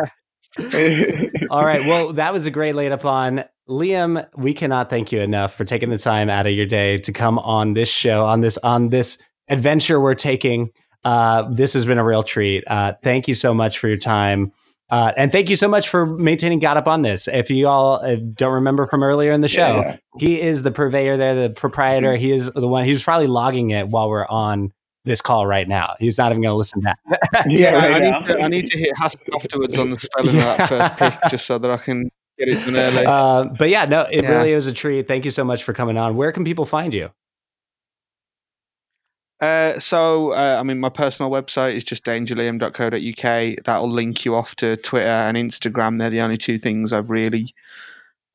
All right. Well, that was a great laid up on. Liam, we cannot thank you enough for taking the time out of your day to come on this show, on this on this adventure we're taking. Uh, this has been a real treat. Uh, thank you so much for your time. Uh, and thank you so much for maintaining Got Up on this. If you all uh, don't remember from earlier in the show, Yeah. he is the purveyor there, the proprietor. He is the one. He was probably logging it while we're on this call right now. He's not even going to listen back. Yeah, right I, need to, I need to hit Haskell afterwards on the spelling of that first pick, just so that I can get it done early. Uh, but yeah, no, it Yeah. really is a treat. Thank you so much for coming on. Where can people find you? Uh, so, uh, I mean, my personal website is just dangerliam.co.uk. That'll link you off to Twitter and Instagram. They're the only two things I've really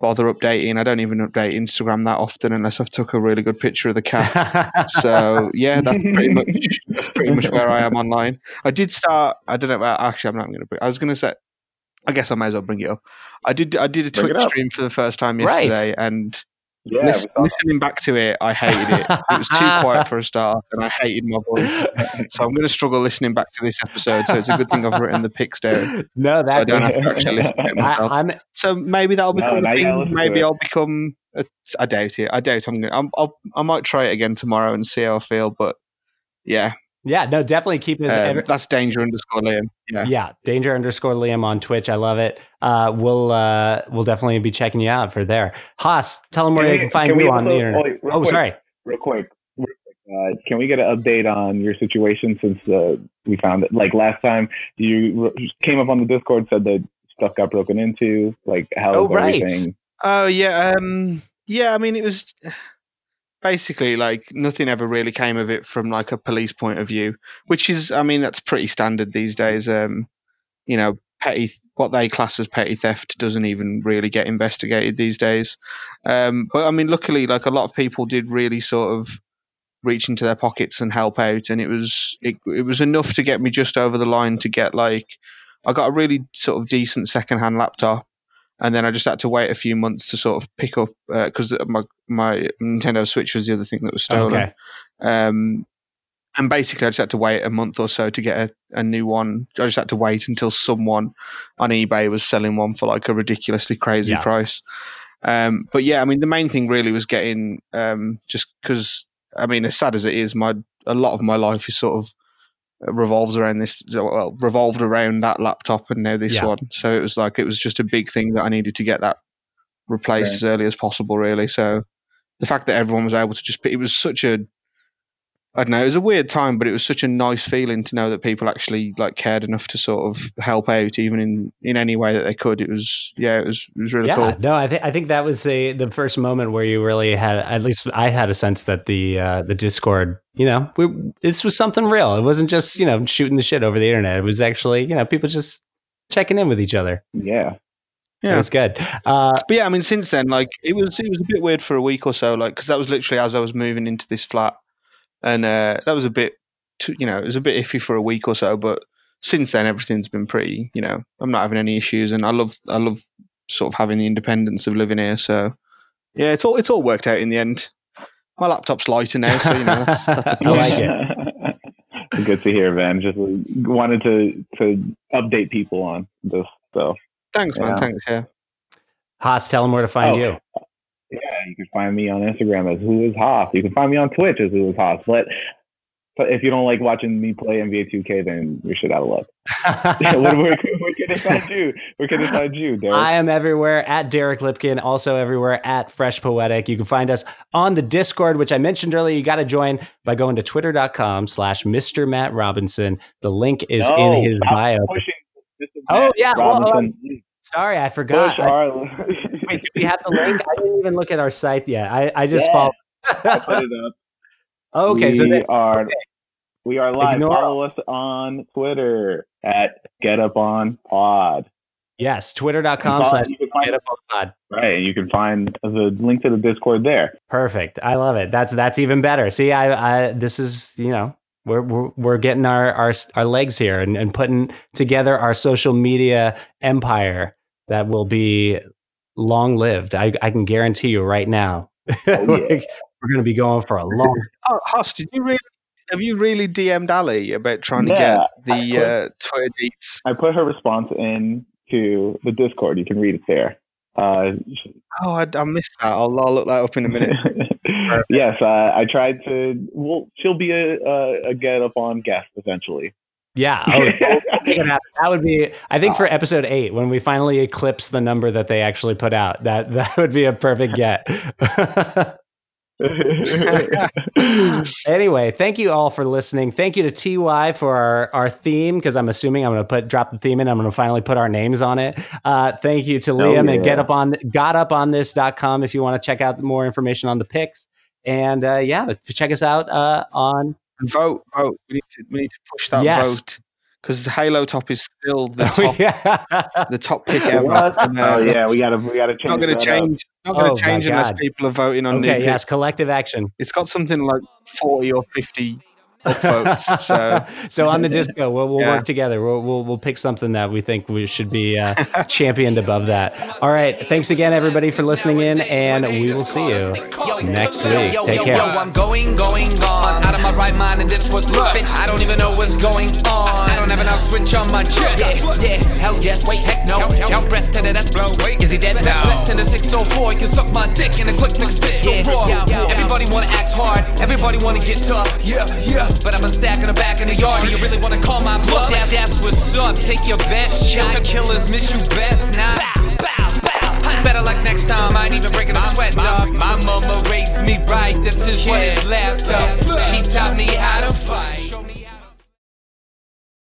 bother updating. I don't even update Instagram that often unless I've took a really good picture of the cat. so yeah, that's pretty much that's pretty much where I am online. I did start. I don't know. Actually, I'm not going to. I was going to say. I guess I may as well bring it up. I did. I did a Bring Twitch stream for the first time Right. yesterday, and Yeah, lis- listening back to it, I hated it. It was too quiet for a start, and I hated my voice. So I'm going to struggle listening back to this episode. So it's a good thing I've written the pics down, no, so I don't have to actually listen to it myself. I, So maybe that'll become now a thing. Maybe. I'll become. A, I doubt it. I doubt I'm. I'm, I'll. I might try it again tomorrow and see how I feel. But yeah, yeah, no, definitely keep his. um, that's danger underscore Liam. Yeah. yeah, danger underscore Liam on Twitch. I love it. Uh, we'll uh, we'll definitely be checking you out for there. Haas, tell them where Can they we- can find can you on the internet. oh, wait, Oh, quick. sorry. real quick. real quick, Uh, can we get an update on your situation since uh, we found it? Like last time, you r- came up on the Discord, said that stuff got broken into. Like how Oh, right. everything? Oh yeah. Um. Yeah. I mean, it was basically like nothing ever really came of it from like a police point of view, which is, I mean, that's pretty standard these days. Um. You know, petty what they class as petty theft doesn't even really get investigated these days. Um. But I mean, luckily, like a lot of people did really sort of reach into their pockets and help out, and it was it, it was enough to get me just over the line to get like I got a really sort of decent secondhand laptop and then I just had to wait a few months to sort of pick up because my my Nintendo Switch was the other thing that was stolen. Okay. Um, and basically, I just had to wait a month or so to get a, a new one. I just had to wait until someone on eBay was selling one for like a ridiculously crazy Yeah. price. Um, but yeah, I mean, the main thing really was getting um, just because I mean, as sad as it is, my a lot of my life is sort of revolves around this well revolved around that laptop and now this Yeah. one so it was like it was just a big thing that i needed to get that replaced Right. as early as possible really so the fact that everyone was able to just it was such a i don't know it was a weird time but it was such a nice feeling to know that people actually like cared enough to sort of help out even in in any way that they could it was yeah it was it was really cool. yeah, cool no, I think I think that was a, the first moment where you really had, at least I had a sense that the uh, the Discord, you know, we, this was something real. It wasn't just you know shooting the shit over the internet. It was actually you know people just checking in with each other. Yeah. Yeah. It was good. Uh, but yeah, I mean, since then, like it was, it was a bit weird for a week or so, like because that was literally as I was moving into this flat, and uh, that was a bit, too, you know, it was a bit iffy for a week or so. But since then, everything's been pretty, you know, I'm not having any issues, and I love, I love sort of having the independence of living here. So yeah, it's all, it's all worked out in the end. My laptop's lighter now, so you know that's that's a I like plus. it. Good to hear, man. Just wanted to to update people on this. So Thanks, man. Yeah. Thanks. Yeah. Haas, tell them where to find Oh. you. You can find me on Instagram as Who Is Haas. You can find me on Twitch as Who Is Haas. But but if you don't like watching me play NBA 2K, then you're shit out of luck. where, where, where can they find you? Where can they find you, Derek? I am everywhere at Derek Lipkin, also everywhere at Fresh Poetic. You can find us on the Discord, which I mentioned earlier. You got to join by going to twitter.com slash Mr. Matt Robinson. The link is No, in his bio. pushing Oh, yeah, well, Robinson. Um, sorry, I forgot. Push our. Wait, do we have the link? I didn't even look at our site yet. I, I just Yeah. followed. I put it up. okay, so we then, are we are live. Ignore- Follow us on Twitter at Get Up On Pod. yes, twitter.com slash can find- get up on pod. Right, you can find the link to the Discord there. Perfect. I love it. That's that's even better. See, I, I this is you know we're we're, we're getting our, our our legs here and, and putting together our social media empire that will be long lived. I I can guarantee you right now. Oh, we're, we're going to be going for a long. Oh, Haas, did you really? Have you really DM'd Ali about trying Yeah, to get the I uh, Twitter deets? I put her response in to the Discord. You can read it there. Uh, Oh, I, I missed that. I'll, I'll look that up in a minute. yes, uh, I tried to. Well, she'll be a, a, a Get Up On guest eventually. Yeah. Oh, that would be. I think for episode eight, when we finally eclipse the number that they actually put out, that that would be a perfect get. anyway, thank you all for listening. Thank you to TY for our, our theme, because I'm assuming I'm going to put drop the theme in. I'm going to finally put our names on it. Uh, thank you to Liam and yeah. get up on gotuponthis.com if you want to check out more information on the picks. And uh, yeah, check us out uh, on And vote, vote. We need to, we need to push that Yes. vote because Halo Top is still the Oh, top, yeah. the top pick ever. And, uh, Oh yeah, we gotta we gotta change. not going to that up. change. Not going to Oh, change unless God. people are voting on okay, new yes, picks. collective action. It's got something like forty or fifty upvotes. so so on the disco, we'll, we'll Yeah. work together. We'll, we'll we'll pick something that we think we should be uh, championed above that. All right, thanks again, everybody, for listening in, and we will see you next week. Take care. I'm going, going, gone. Out of my right mind, and this was love. Bitch, I don't even know what's going on. Don't have enough switch on my chest. Yeah, yeah, hell yes. Wait, heck no. Count breath to the death blow. Wait, is he dead now? Less than a 604. You can suck my dick in a quick mix spit so raw. Everybody wanna act hard. Everybody wanna get tough. Yeah, yeah. But I'm a stack in the back in the yard. Do you really wanna call my bluff? That, that's what's up. Take your best shot. Killers miss you best now. Better luck next time, I ain't even breaking a sweat, dog. My mama raised me right, this is what is left of. She taught me how to fight.